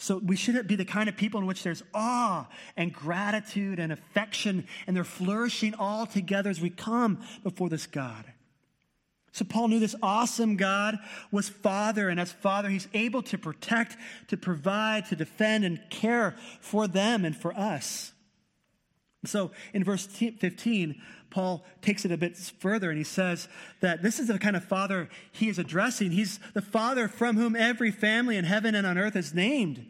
[SPEAKER 5] So we shouldn't be the kind of people in which there's awe and gratitude and affection, and they're flourishing all together as we come before this God. So Paul knew this awesome God was Father, and as Father, he's able to protect, to provide, to defend, and care for them and for us. So in verse 15, Paul takes it a bit further and he says that this is the kind of father he is addressing. He's the father from whom every family in heaven and on earth is named.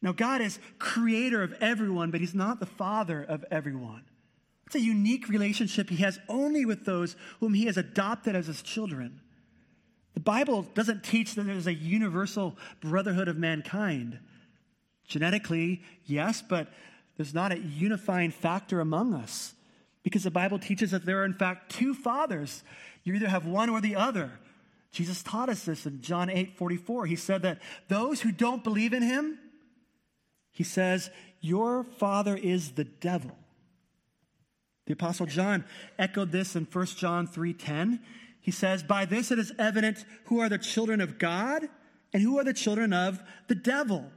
[SPEAKER 5] Now, God is creator of everyone, but he's not the father of everyone. It's a unique relationship he has only with those whom he has adopted as his children. The Bible doesn't teach that there's a universal brotherhood of mankind. Genetically, yes, but there's not a unifying factor among us because the Bible teaches that there are, in fact, two fathers. You either have one or the other. Jesus taught us this in John 8 44. He said that those who don't believe in him, he says, Your father is the devil. The Apostle John echoed this in 1 John 3:10. He says, By this it is evident who are the children of God and who are the children of the devil.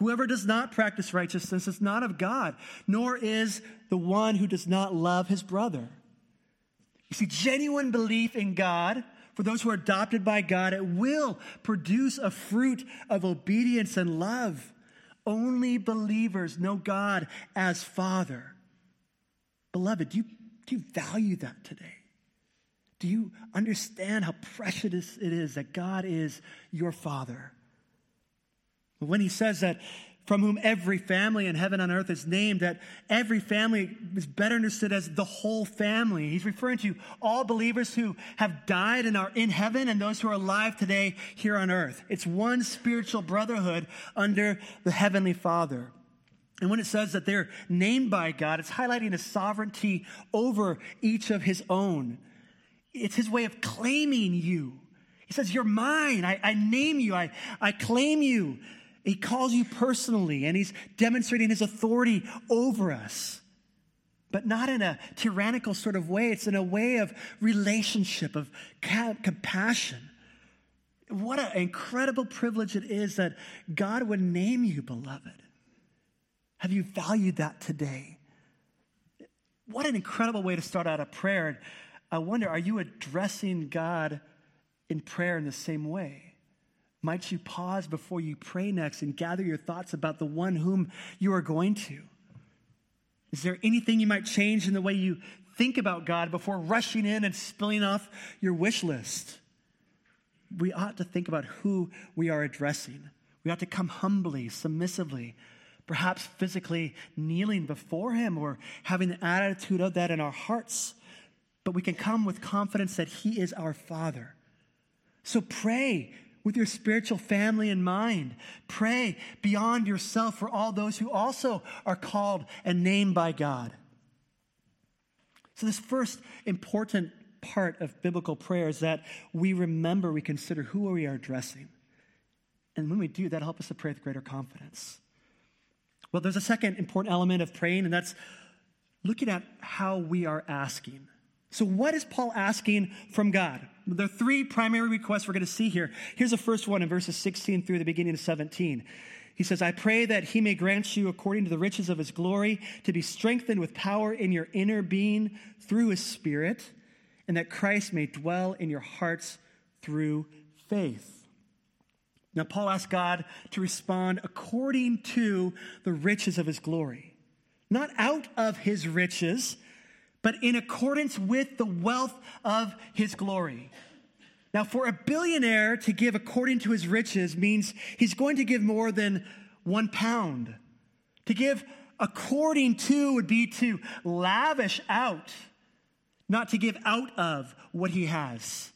[SPEAKER 5] Whoever does not practice righteousness is not of God, nor is the one who does not love his brother. You see, genuine belief in God, for those who are adopted by God, it will produce a fruit of obedience and love. Only believers know God as Father. Beloved, do you, do you value that today? Do you understand how precious it is that God is your Father? When he says that from whom every family in heaven and earth is named, that every family is better understood as the whole family. He's referring to all believers who have died and are in heaven and those who are alive today here on earth. It's one spiritual brotherhood under the Heavenly Father. And when it says that they're named by God, it's highlighting his sovereignty over each of his own. It's his way of claiming you. He says, You're mine. I, I name you. I, I claim you. He calls you personally, and he's demonstrating his authority over us. But not in a tyrannical sort of way, it's in a way of relationship, of compassion. What an incredible privilege it is that God would name you, beloved. Have you valued that today? What an incredible way to start out a prayer. I wonder, are you addressing God in prayer in the same way? Might you pause before you pray next and gather your thoughts about the one whom you are going to? Is there anything you might change in the way you think about God before rushing in and spilling off your wish list? We ought to think about who we are addressing. We ought to come humbly, submissively, perhaps physically kneeling before Him or having the attitude of that in our hearts. But we can come with confidence that He is our Father. So pray with your spiritual family in mind. Pray beyond yourself for all those who also are called and named by God. So, this first important part of biblical prayer is that we remember, we consider who we are addressing. And when we do, that helps us to pray with greater confidence. Well, there's a second important element of praying, and that's looking at how we are asking. So, what is Paul asking from God? There are three primary requests we're going to see here. Here's the first one in verses 16 through the beginning of 17. He says, I pray that he may grant you, according to the riches of his glory, to be strengthened with power in your inner being through his spirit, and that Christ may dwell in your hearts through faith. Now, Paul asked God to respond according to the riches of his glory, not out of his riches, but in accordance with the wealth of his glory. Now, for a billionaire to give according to his riches means he's going to give more than one pound. To give according to would be to lavish out, not to give out of what he has.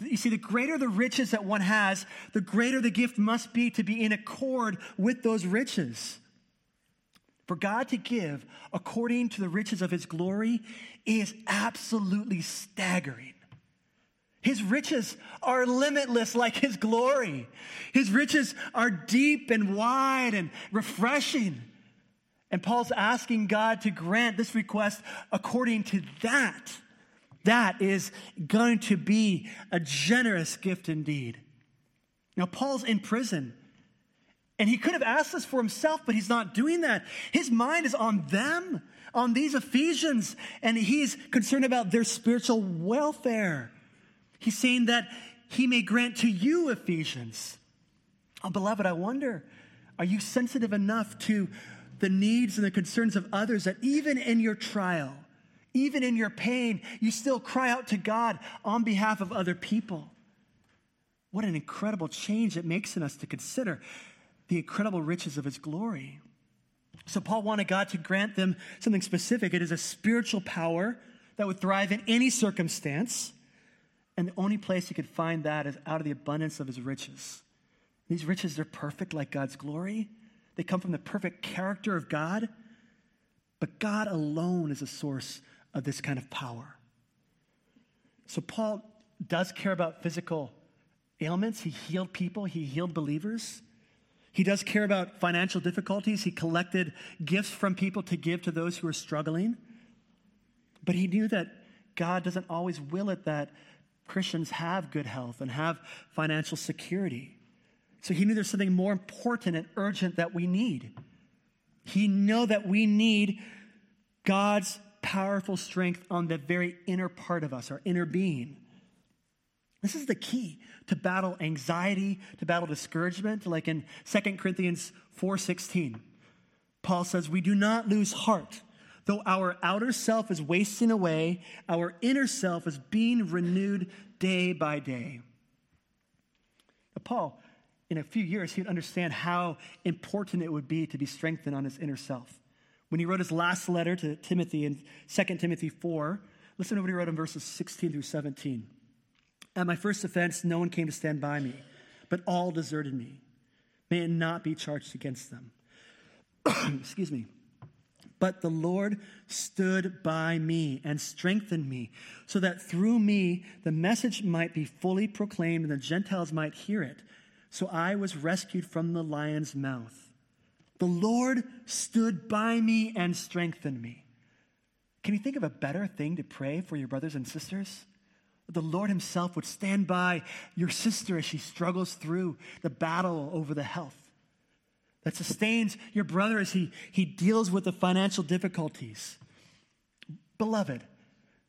[SPEAKER 5] You see, the greater the riches that one has, the greater the gift must be to be in accord with those riches. For God to give according to the riches of his glory is absolutely staggering. His riches are limitless like his glory. His riches are deep and wide and refreshing. And Paul's asking God to grant this request according to that. That is going to be a generous gift indeed. Now, Paul's in prison. And he could have asked this for himself, but he's not doing that. His mind is on them, on these Ephesians, and he's concerned about their spiritual welfare. He's saying that he may grant to you, Ephesians. Oh, beloved, I wonder, are you sensitive enough to the needs and the concerns of others that even in your trial, even in your pain, you still cry out to God on behalf of other people? What an incredible change it makes in us to consider the incredible riches of his glory. So, Paul wanted God to grant them something specific. It is a spiritual power that would thrive in any circumstance. And the only place he could find that is out of the abundance of his riches. These riches, they're perfect like God's glory. They come from the perfect character of God. But God alone is a source of this kind of power. So, Paul does care about physical ailments. He healed people, he healed believers. He does care about financial difficulties. He collected gifts from people to give to those who are struggling. But he knew that God doesn't always will it that Christians have good health and have financial security. So he knew there's something more important and urgent that we need. He knew that we need God's powerful strength on the very inner part of us, our inner being. This is the key to battle anxiety, to battle discouragement, like in 2 Corinthians 4:16. Paul says, "We do not lose heart. Though our outer self is wasting away, our inner self is being renewed day by day." Now, Paul, in a few years, he'd understand how important it would be to be strengthened on his inner self. When he wrote his last letter to Timothy in 2 Timothy 4, listen to what he wrote in verses 16 through 17. At my first offense, no one came to stand by me, but all deserted me. May it not be charged against them. Excuse me. But the Lord stood by me and strengthened me, so that through me the message might be fully proclaimed and the Gentiles might hear it. So I was rescued from the lion's mouth. The Lord stood by me and strengthened me. Can you think of a better thing to pray for your brothers and sisters? The Lord Himself would stand by your sister as she struggles through the battle over the health. That sustains your brother as he, he deals with the financial difficulties. Beloved,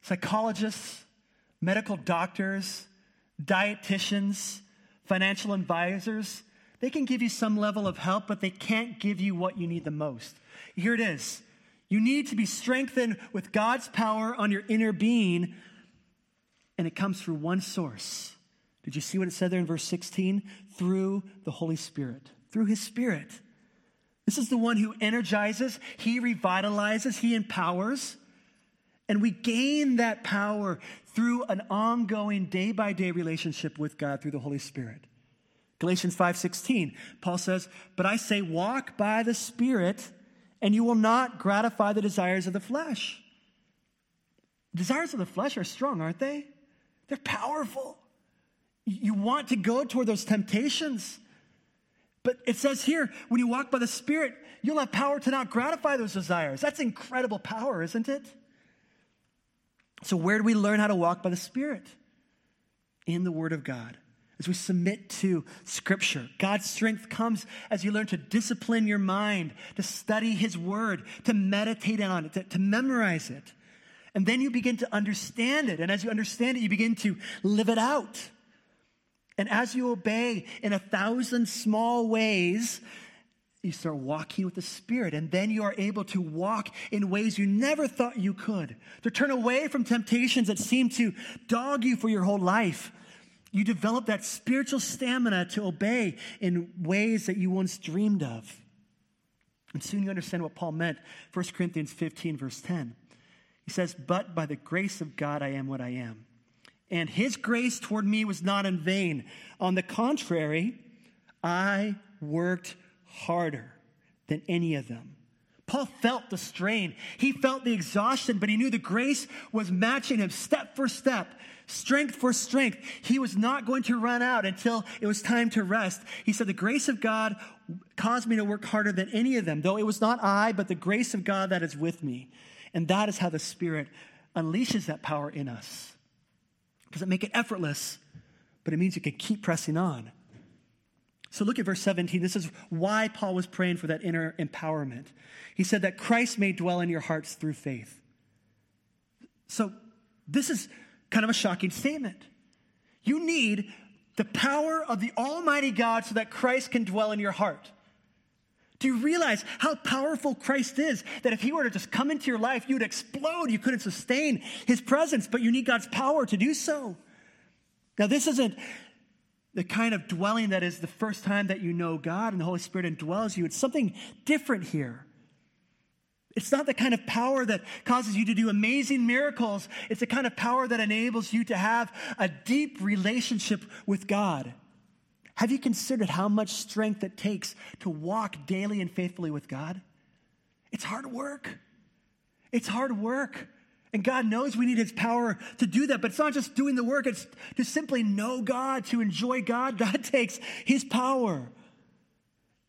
[SPEAKER 5] psychologists, medical doctors, dietitians, financial advisors, they can give you some level of help, but they can't give you what you need the most. Here it is. You need to be strengthened with God's power on your inner being and it comes through one source. Did you see what it said there in verse 16? Through the Holy Spirit, through His Spirit. This is the one who energizes, He revitalizes, He empowers. And we gain that power through an ongoing day by day relationship with God through the Holy Spirit. Galatians 5:16, Paul says, "But I say walk by the Spirit, and you will not gratify the desires of the flesh." Desires of the flesh are strong, aren't they? They're powerful. You want to go toward those temptations. But it says here, when you walk by the Spirit, you'll have power to not gratify those desires. That's incredible power, isn't it? So, where do we learn how to walk by the Spirit? In the Word of God. As we submit to Scripture, God's strength comes as you learn to discipline your mind, to study His Word, to meditate on it, to, to memorize it. And then you begin to understand it. And as you understand it, you begin to live it out. And as you obey in a thousand small ways, you start walking with the Spirit. And then you are able to walk in ways you never thought you could, to turn away from temptations that seem to dog you for your whole life. You develop that spiritual stamina to obey in ways that you once dreamed of. And soon you understand what Paul meant. 1 Corinthians 15, verse 10. He says, But by the grace of God, I am what I am. And his grace toward me was not in vain. On the contrary, I worked harder than any of them. Paul felt the strain. He felt the exhaustion, but he knew the grace was matching him step for step, strength for strength. He was not going to run out until it was time to rest. He said, The grace of God caused me to work harder than any of them, though it was not I, but the grace of God that is with me. And that is how the Spirit unleashes that power in us. Doesn't make it effortless, but it means you can keep pressing on. So look at verse 17. This is why Paul was praying for that inner empowerment. He said that Christ may dwell in your hearts through faith. So this is kind of a shocking statement. You need the power of the Almighty God so that Christ can dwell in your heart. Do you realize how powerful Christ is? That if he were to just come into your life, you would explode. You couldn't sustain his presence, but you need God's power to do so. Now, this isn't the kind of dwelling that is the first time that you know God and the Holy Spirit indwells you. It's something different here. It's not the kind of power that causes you to do amazing miracles. It's the kind of power that enables you to have a deep relationship with God. Have you considered how much strength it takes to walk daily and faithfully with God? It's hard work. It's hard work. And God knows we need His power to do that, but it's not just doing the work, it's to simply know God, to enjoy God. God takes His power.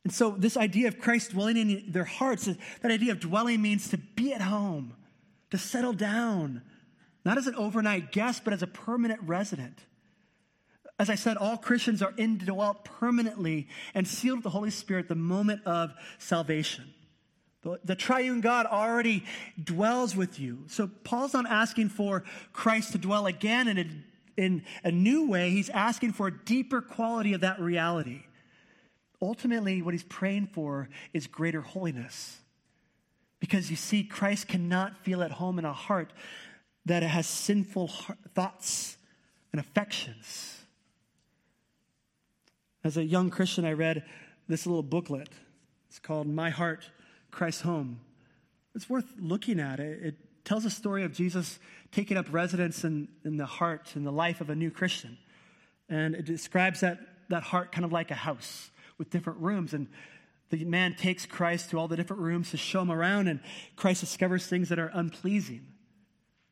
[SPEAKER 5] And so, this idea of Christ dwelling in their hearts, that idea of dwelling means to be at home, to settle down, not as an overnight guest, but as a permanent resident. As I said, all Christians are indwelt permanently and sealed with the Holy Spirit the moment of salvation. The triune God already dwells with you. So Paul's not asking for Christ to dwell again in a, in a new way. He's asking for a deeper quality of that reality. Ultimately, what he's praying for is greater holiness. Because you see, Christ cannot feel at home in a heart that has sinful thoughts and affections. As a young Christian, I read this little booklet. It's called My Heart, Christ's Home. It's worth looking at. It, it tells a story of Jesus taking up residence in, in the heart and the life of a new Christian. And it describes that, that heart kind of like a house with different rooms. And the man takes Christ to all the different rooms to show him around, and Christ discovers things that are unpleasing.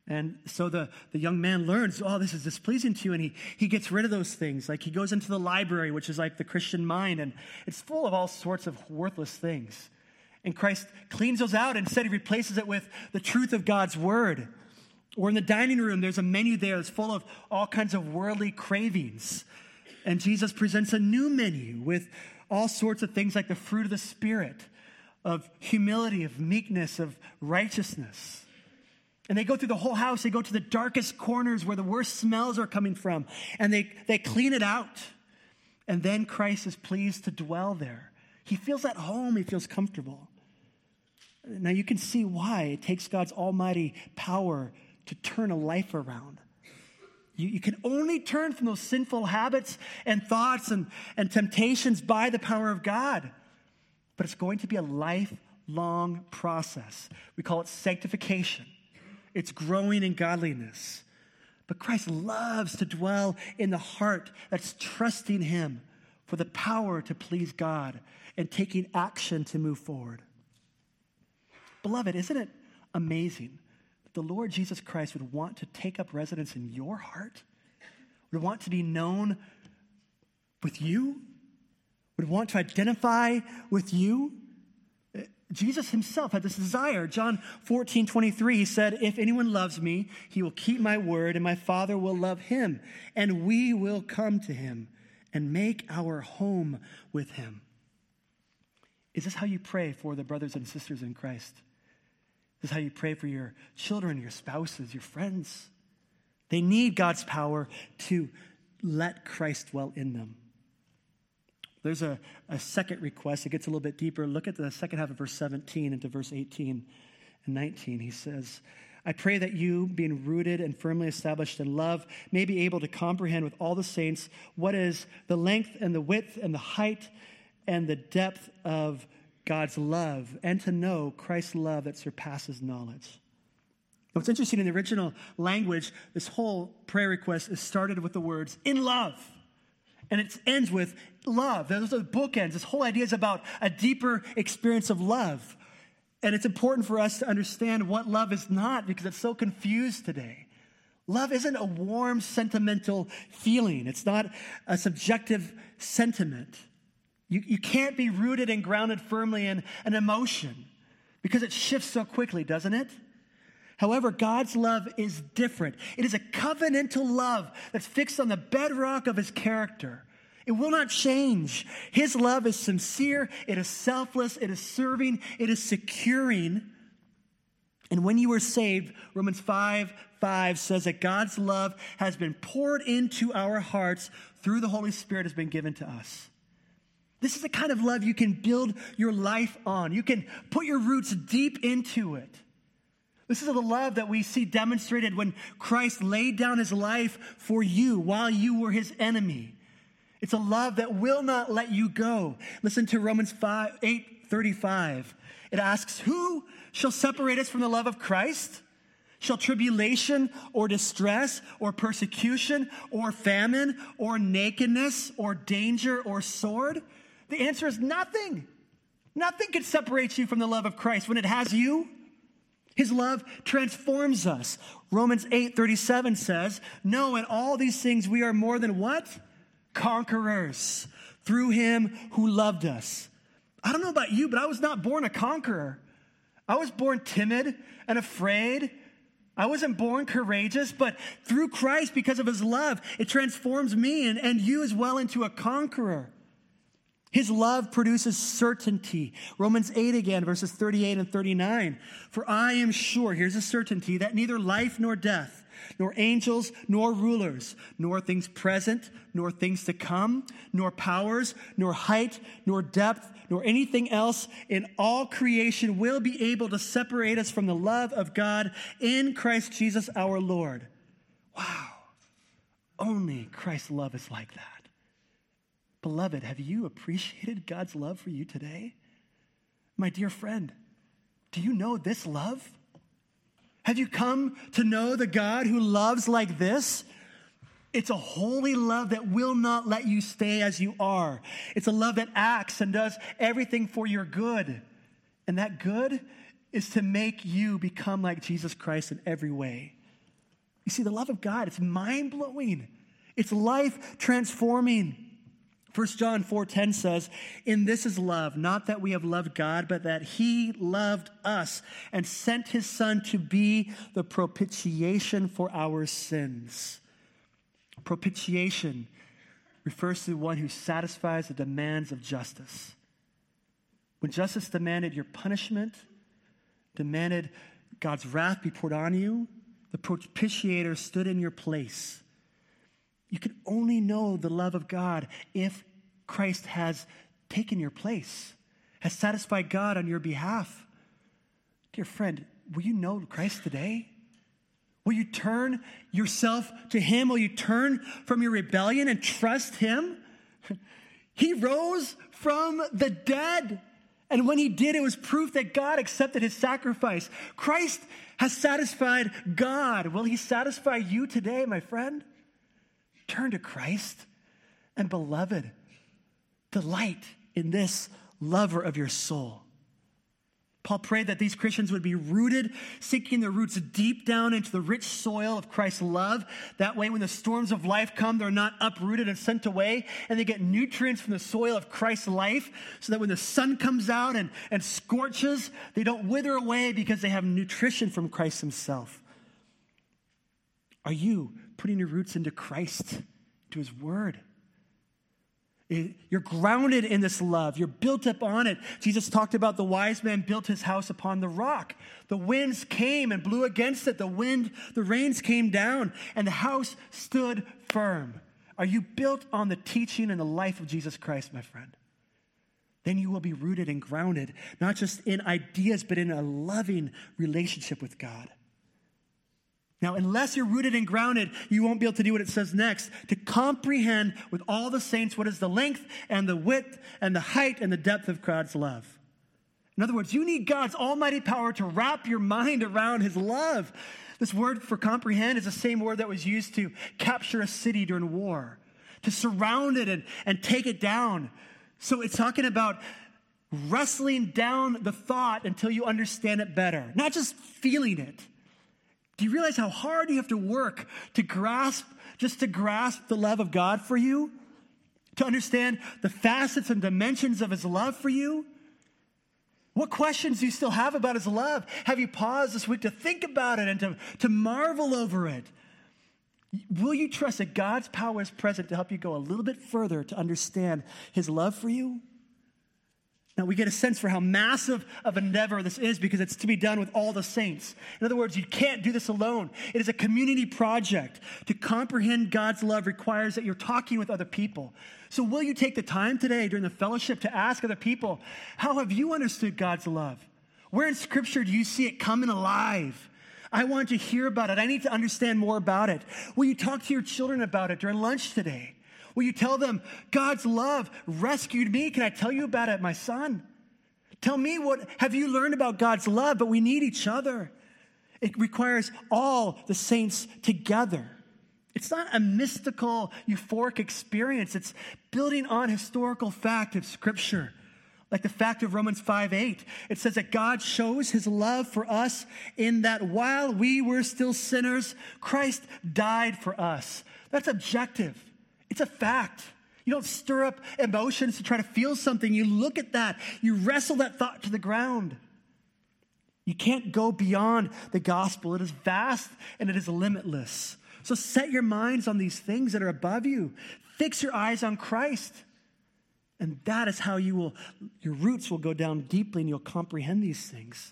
[SPEAKER 5] And so the, the young man learns, oh, this is displeasing to you. And he, he gets rid of those things. Like he goes into the library, which is like the Christian mind, and it's full of all sorts of worthless things. And Christ cleans those out. Instead, he replaces it with the truth of God's word. Or in the dining room, there's a menu there that's full of all kinds of worldly cravings. And Jesus presents a new menu with all sorts of things like the fruit of the Spirit, of humility, of meekness, of righteousness. And they go through the whole house. They go to the darkest corners where the worst smells are coming from, and they, they clean it out. And then Christ is pleased to dwell there. He feels at home, he feels comfortable. Now you can see why it takes God's almighty power to turn a life around. You, you, can only turn from those sinful habits and thoughts and, and temptations by the power of God. But it's going to be a lifelong process. We call it sanctification, it's growing in godliness. But Christ loves to dwell in the heart that's trusting Him for the power to please God and taking action to move forward. Beloved, isn't it amazing that the Lord Jesus Christ would want to take up residence in your heart, would want to be known with you, would want to identify with you. Jesus himself had this desire. John 14, 23, he said, If anyone loves me, he will keep my word, and my Father will love him, and we will come to him and make our home with him. Is this how you pray for the brothers and sisters in Christ? Is this is how you pray for your children, your spouses, your friends. They need God's power to let Christ dwell in them. There's a, a second request. It gets a little bit deeper. Look at the second half of verse 17 into verse 18 and 19. He says, I pray that you, being rooted and firmly established in love, may be able to comprehend with all the saints what is the length and the width and the height and the depth of God's love and to know Christ's love that surpasses knowledge. What's interesting in the original language, this whole prayer request is started with the words, in love. And it ends with love. Those are the bookends. This whole idea is about a deeper experience of love. And it's important for us to understand what love is not because it's so confused today. Love isn't a warm, sentimental feeling, it's not a subjective sentiment. You, you can't be rooted and grounded firmly in an emotion because it shifts so quickly, doesn't it? However, God's love is different. It is a covenantal love that's fixed on the bedrock of his character. It will not change. His love is sincere, it is selfless, it is serving, it is securing. And when you were saved, Romans 5 5 says that God's love has been poured into our hearts through the Holy Spirit has been given to us. This is the kind of love you can build your life on. You can put your roots deep into it. This is the love that we see demonstrated when Christ laid down his life for you while you were his enemy. It's a love that will not let you go. Listen to Romans 5, 8 35. It asks, Who shall separate us from the love of Christ? Shall tribulation or distress or persecution or famine or nakedness or danger or sword? The answer is nothing. Nothing can separate you from the love of Christ when it has you. His love transforms us. Romans 8 37 says, No, in all these things we are more than what? Conquerors through him who loved us. I don't know about you, but I was not born a conqueror. I was born timid and afraid. I wasn't born courageous, but through Christ, because of his love, it transforms me and, and you as well into a conqueror. His love produces certainty. Romans 8 again, verses 38 and 39. For I am sure, here's a certainty, that neither life nor death, nor angels, nor rulers, nor things present, nor things to come, nor powers, nor height, nor depth, nor anything else in all creation will be able to separate us from the love of God in Christ Jesus our Lord. Wow. Only Christ's love is like that. Beloved, have you appreciated God's love for you today? My dear friend, do you know this love? Have you come to know the God who loves like this? It's a holy love that will not let you stay as you are. It's a love that acts and does everything for your good. And that good is to make you become like Jesus Christ in every way. You see, the love of God, it's mind blowing, it's life transforming. 1 John 4:10 says, "In this is love, not that we have loved God, but that he loved us and sent his son to be the propitiation for our sins." Propitiation refers to one who satisfies the demands of justice. When justice demanded your punishment, demanded God's wrath be poured on you, the propitiator stood in your place. You can only know the love of God if Christ has taken your place, has satisfied God on your behalf. Dear friend, will you know Christ today? Will you turn yourself to Him? Will you turn from your rebellion and trust Him? He rose from the dead. And when He did, it was proof that God accepted His sacrifice. Christ has satisfied God. Will He satisfy you today, my friend? Turn to Christ. And beloved, delight in this lover of your soul. Paul prayed that these Christians would be rooted, sinking their roots deep down into the rich soil of Christ's love. That way, when the storms of life come, they're not uprooted and sent away, and they get nutrients from the soil of Christ's life, so that when the sun comes out and, and scorches, they don't wither away because they have nutrition from Christ Himself. Are you putting your roots into Christ, to His Word? You're grounded in this love. You're built up on it. Jesus talked about the wise man built his house upon the rock. The winds came and blew against it. The wind, the rains came down, and the house stood firm. Are you built on the teaching and the life of Jesus Christ, my friend? Then you will be rooted and grounded, not just in ideas, but in a loving relationship with God. Now, unless you're rooted and grounded, you won't be able to do what it says next to comprehend with all the saints what is the length and the width and the height and the depth of God's love. In other words, you need God's almighty power to wrap your mind around his love. This word for comprehend is the same word that was used to capture a city during war, to surround it and, and take it down. So it's talking about wrestling down the thought until you understand it better, not just feeling it. Do you realize how hard you have to work to grasp, just to grasp the love of God for you? To understand the facets and dimensions of his love for you? What questions do you still have about his love? Have you paused this week to think about it and to, to marvel over it? Will you trust that God's power is present to help you go a little bit further to understand his love for you? Now, we get a sense for how massive of an endeavor this is because it's to be done with all the saints. In other words, you can't do this alone. It is a community project. To comprehend God's love requires that you're talking with other people. So, will you take the time today during the fellowship to ask other people, How have you understood God's love? Where in Scripture do you see it coming alive? I want to hear about it. I need to understand more about it. Will you talk to your children about it during lunch today? Will you tell them, God's love rescued me? Can I tell you about it, my son? Tell me what have you learned about God's love, but we need each other. It requires all the saints together. It's not a mystical, euphoric experience. It's building on historical fact of Scripture. Like the fact of Romans 5 8. It says that God shows his love for us in that while we were still sinners, Christ died for us. That's objective. It's a fact. You don't stir up emotions to try to feel something. You look at that, you wrestle that thought to the ground. You can't go beyond the gospel. It is vast and it is limitless. So set your minds on these things that are above you. Fix your eyes on Christ. And that is how you will, your roots will go down deeply and you'll comprehend these things.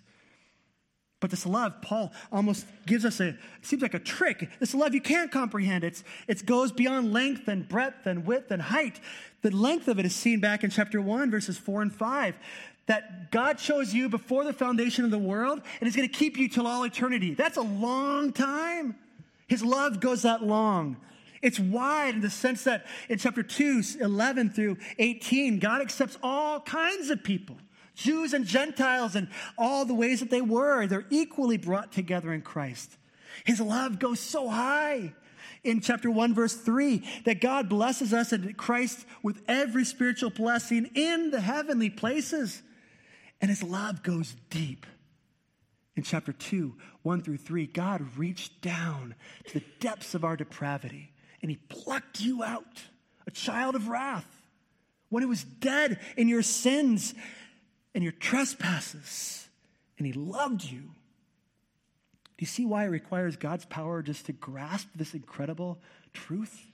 [SPEAKER 5] But this love, Paul almost gives us a, seems like a trick. This love you can't comprehend. It's, it goes beyond length and breadth and width and height. The length of it is seen back in chapter 1, verses 4 and 5. That God chose you before the foundation of the world and is going to keep you till all eternity. That's a long time. His love goes that long. It's wide in the sense that in chapter 2, 11 through 18, God accepts all kinds of people. Jews and Gentiles and all the ways that they were. They're equally brought together in Christ. His love goes so high in chapter 1, verse 3, that God blesses us in Christ with every spiritual blessing in the heavenly places. And his love goes deep. In chapter 2, 1 through 3, God reached down to the depths of our depravity and he plucked you out, a child of wrath. When he was dead in your sins, and your trespasses, and He loved you. Do you see why it requires God's power just to grasp this incredible truth?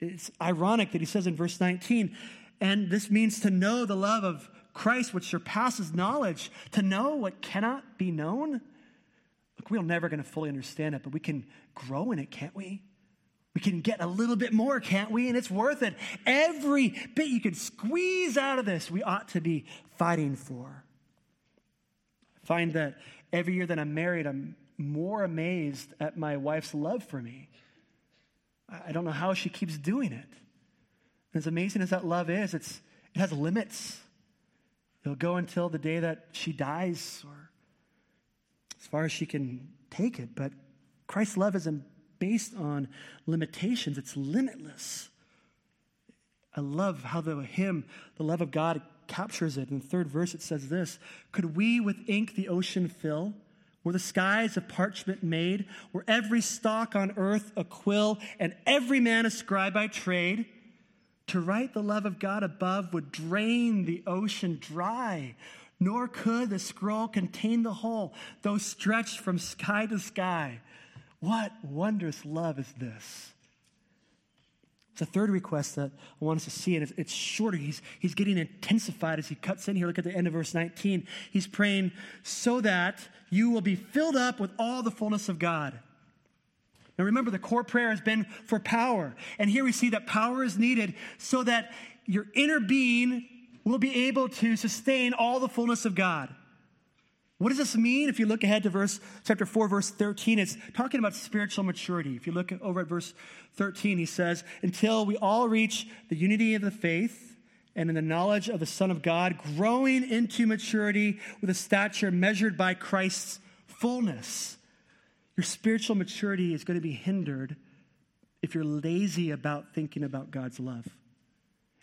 [SPEAKER 5] It's ironic that He says in verse 19, and this means to know the love of Christ, which surpasses knowledge, to know what cannot be known. Look, we're never going to fully understand it, but we can grow in it, can't we? We can get a little bit more, can't we? And it's worth it. Every bit you can squeeze out of this, we ought to be fighting for. I find that every year that I'm married, I'm more amazed at my wife's love for me. I don't know how she keeps doing it. And As amazing as that love is, it's, it has limits. It'll go until the day that she dies or as far as she can take it. But Christ's love is based on limitations, it's limitless. I love how the hymn, the love of God, captures it. In the third verse, it says this Could we with ink the ocean fill? Were the skies of parchment made? Were every stalk on earth a quill, and every man a scribe by trade? To write the love of God above would drain the ocean dry, nor could the scroll contain the whole, though stretched from sky to sky. What wondrous love is this? It's a third request that I want us to see, and it's, it's shorter. He's, he's getting intensified as he cuts in here. Look at the end of verse 19. He's praying, so that you will be filled up with all the fullness of God. Now remember, the core prayer has been for power. And here we see that power is needed so that your inner being will be able to sustain all the fullness of God. What does this mean? If you look ahead to verse chapter 4, verse 13, it's talking about spiritual maturity. If you look over at verse 13, he says, Until we all reach the unity of the faith and in the knowledge of the Son of God, growing into maturity with a stature measured by Christ's fullness. Your spiritual maturity is going to be hindered if you're lazy about thinking about God's love.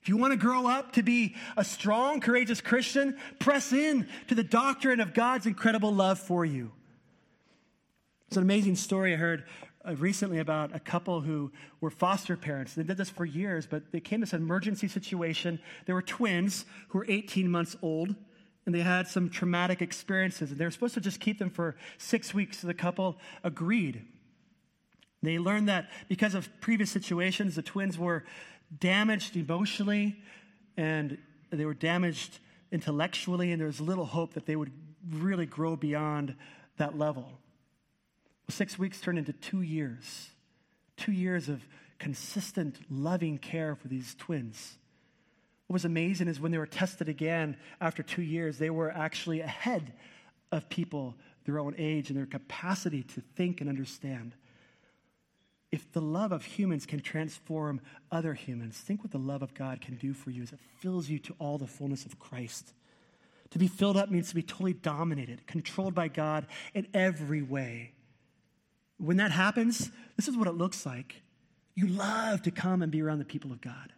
[SPEAKER 5] If you want to grow up to be a strong, courageous Christian, press in to the doctrine of God's incredible love for you. It's an amazing story I heard uh, recently about a couple who were foster parents. They did this for years, but they came to this emergency situation. There were twins who were 18 months old, and they had some traumatic experiences, and they were supposed to just keep them for six weeks. So the couple agreed. They learned that because of previous situations, the twins were damaged emotionally and they were damaged intellectually, and there was little hope that they would really grow beyond that level. Six weeks turned into two years, two years of consistent, loving care for these twins. What was amazing is when they were tested again after two years, they were actually ahead of people their own age and their capacity to think and understand. If the love of humans can transform other humans, think what the love of God can do for you as it fills you to all the fullness of Christ. To be filled up means to be totally dominated, controlled by God in every way. When that happens, this is what it looks like. You love to come and be around the people of God.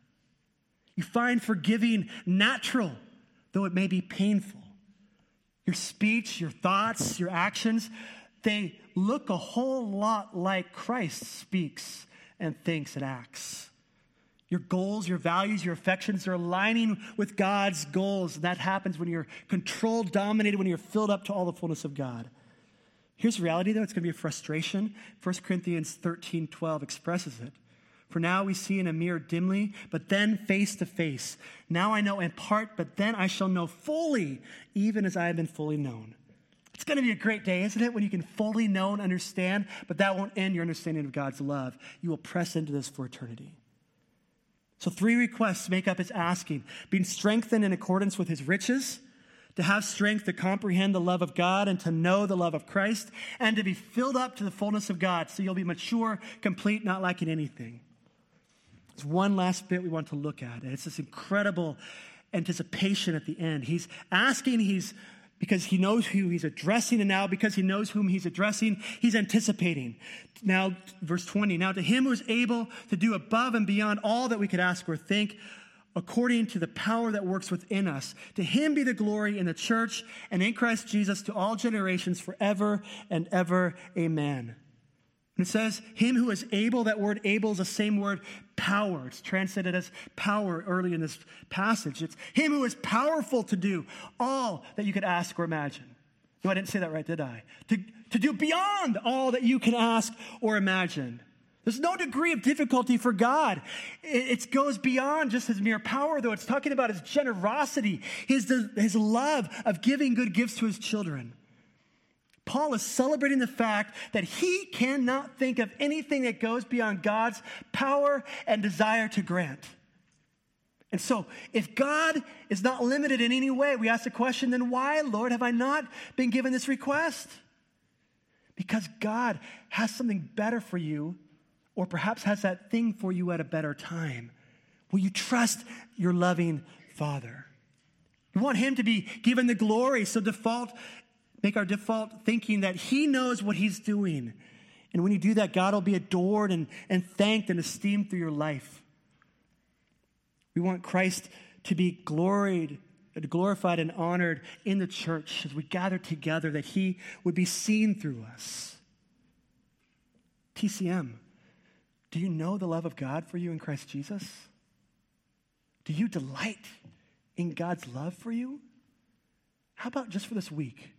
[SPEAKER 5] You find forgiving natural, though it may be painful. Your speech, your thoughts, your actions, they look a whole lot like Christ speaks and thinks and acts. Your goals, your values, your affections are aligning with God's goals. And That happens when you're controlled, dominated, when you're filled up to all the fullness of God. Here's the reality, though it's going to be a frustration. 1 Corinthians 13 12 expresses it. For now we see in a mirror dimly, but then face to face. Now I know in part, but then I shall know fully, even as I have been fully known. It's going to be a great day, isn't it, when you can fully know and understand, but that won't end your understanding of God's love. You will press into this for eternity. So, three requests make up his asking being strengthened in accordance with his riches, to have strength to comprehend the love of God and to know the love of Christ, and to be filled up to the fullness of God so you'll be mature, complete, not lacking anything. There's one last bit we want to look at, and it's this incredible anticipation at the end. He's asking, he's because he knows who he's addressing, and now because he knows whom he's addressing, he's anticipating. Now, verse 20 Now, to him who is able to do above and beyond all that we could ask or think, according to the power that works within us, to him be the glory in the church and in Christ Jesus to all generations forever and ever. Amen. It says, Him who is able, that word able is the same word power. It's translated as power early in this passage. It's Him who is powerful to do all that you could ask or imagine. No, I didn't say that right, did I? To, to do beyond all that you can ask or imagine. There's no degree of difficulty for God. It, it, goes beyond just his mere power, though. It's talking about his generosity, his, his love of giving good gifts to his children. Paul is celebrating the fact that he cannot think of anything that goes beyond God's power and desire to grant. And so, if God is not limited in any way, we ask the question then why, Lord, have I not been given this request? Because God has something better for you, or perhaps has that thing for you at a better time. Will you trust your loving Father? You want Him to be given the glory, so default make our default thinking that He knows what He's doing. And when you do that, God will be adored and, and thanked and esteemed through your life. We want Christ to be gloried, glorified and honored in the church as we gather together, that He would be seen through us. TCM, do you know the love of God for you in Christ Jesus? Do you delight in God's love for you? How about just for this week?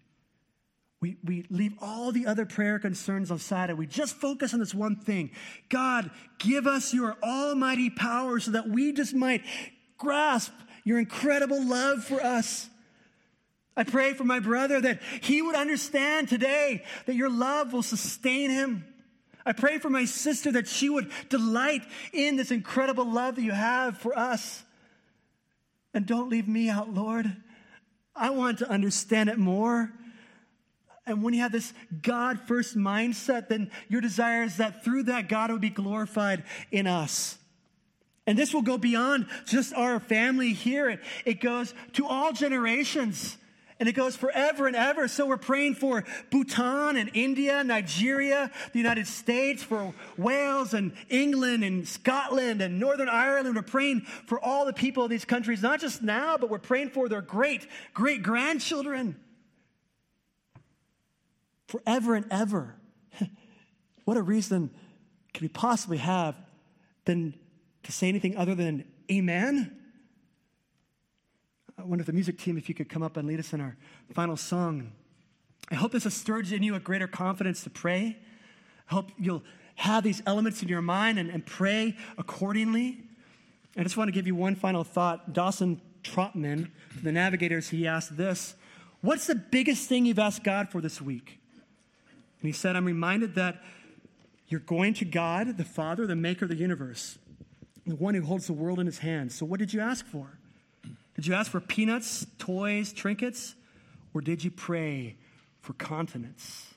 [SPEAKER 5] We, we leave all the other prayer concerns aside and we just focus on this one thing. God, give us your almighty power so that we just might grasp your incredible love for us. I pray for my brother that he would understand today that your love will sustain him. I pray for my sister that she would delight in this incredible love that you have for us. And don't leave me out, Lord. I want to understand it more. And when you have this God first mindset, then your desire is that through that, God would be glorified in us. And this will go beyond just our family here, it, it goes to all generations. And it goes forever and ever. So we're praying for Bhutan and India, Nigeria, the United States, for Wales and England and Scotland and Northern Ireland. We're praying for all the people of these countries, not just now, but we're praying for their great, great grandchildren forever and ever. what a reason could we possibly have than to say anything other than amen?
[SPEAKER 1] Uh, I wonder if the music team, if you could come up and lead us in our final song. I hope this has stirred in you a greater confidence to pray. I hope you'll have these elements in your mind and, and pray accordingly. I just want to give you one final thought. Dawson Trotman, the navigators, he asked this What's the biggest thing you've asked God for this week? And he said, I'm reminded that you're going to God, the Father, the maker of the universe, the one who holds the world in his hands. So, what did you ask for? Did you ask for peanuts, toys, trinkets? Or did you pray for continents?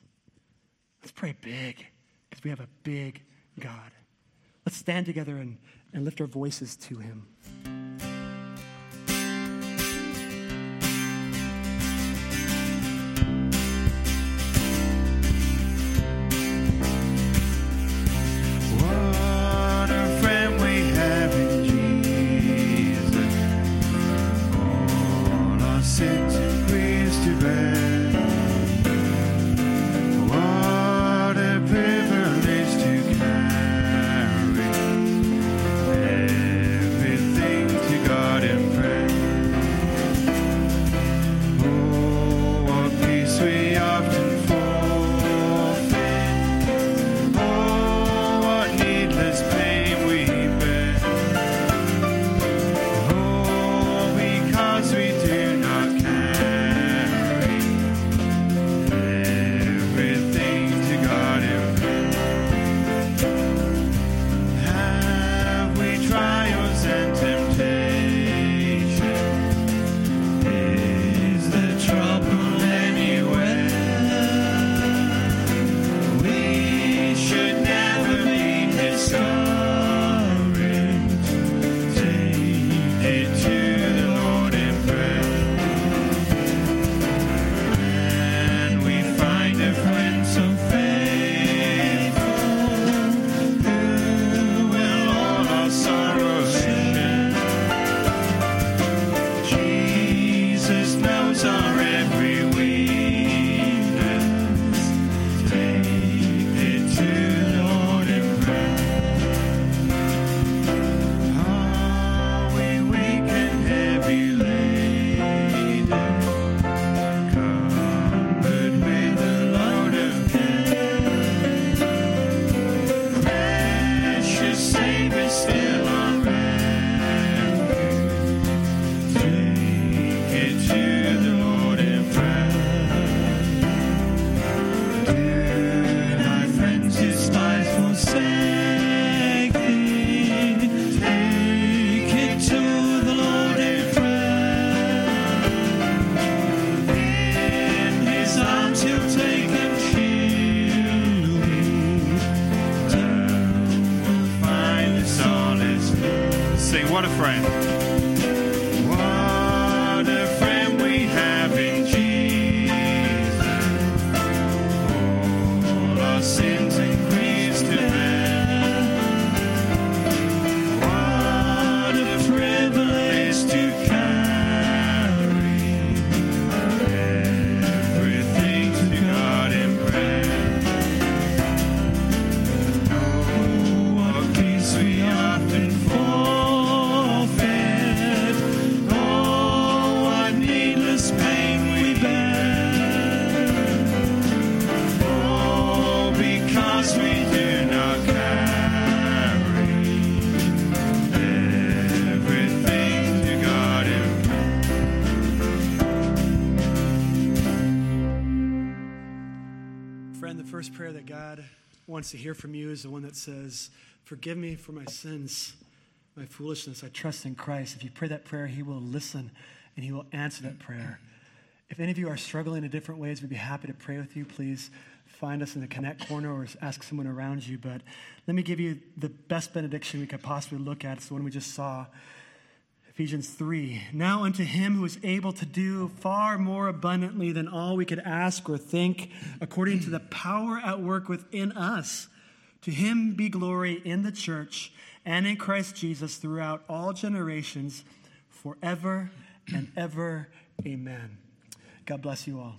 [SPEAKER 1] Let's pray big because we have a big God. Let's stand together and, and lift our voices to him. Wants to hear from you is the one that says, Forgive me for my sins, my foolishness. I trust in Christ. If you pray that prayer, He will listen and He will answer that prayer. If any of you are struggling in different ways, we'd be happy to pray with you. Please find us in the Connect corner or ask someone around you. But let me give you the best benediction we could possibly look at. It's the one we just saw. Ephesians 3. Now unto him who is able to do far more abundantly than all we could ask or think, according to the power at work within us. To him be glory in the church and in Christ Jesus throughout all generations, forever and ever. Amen. God bless you all.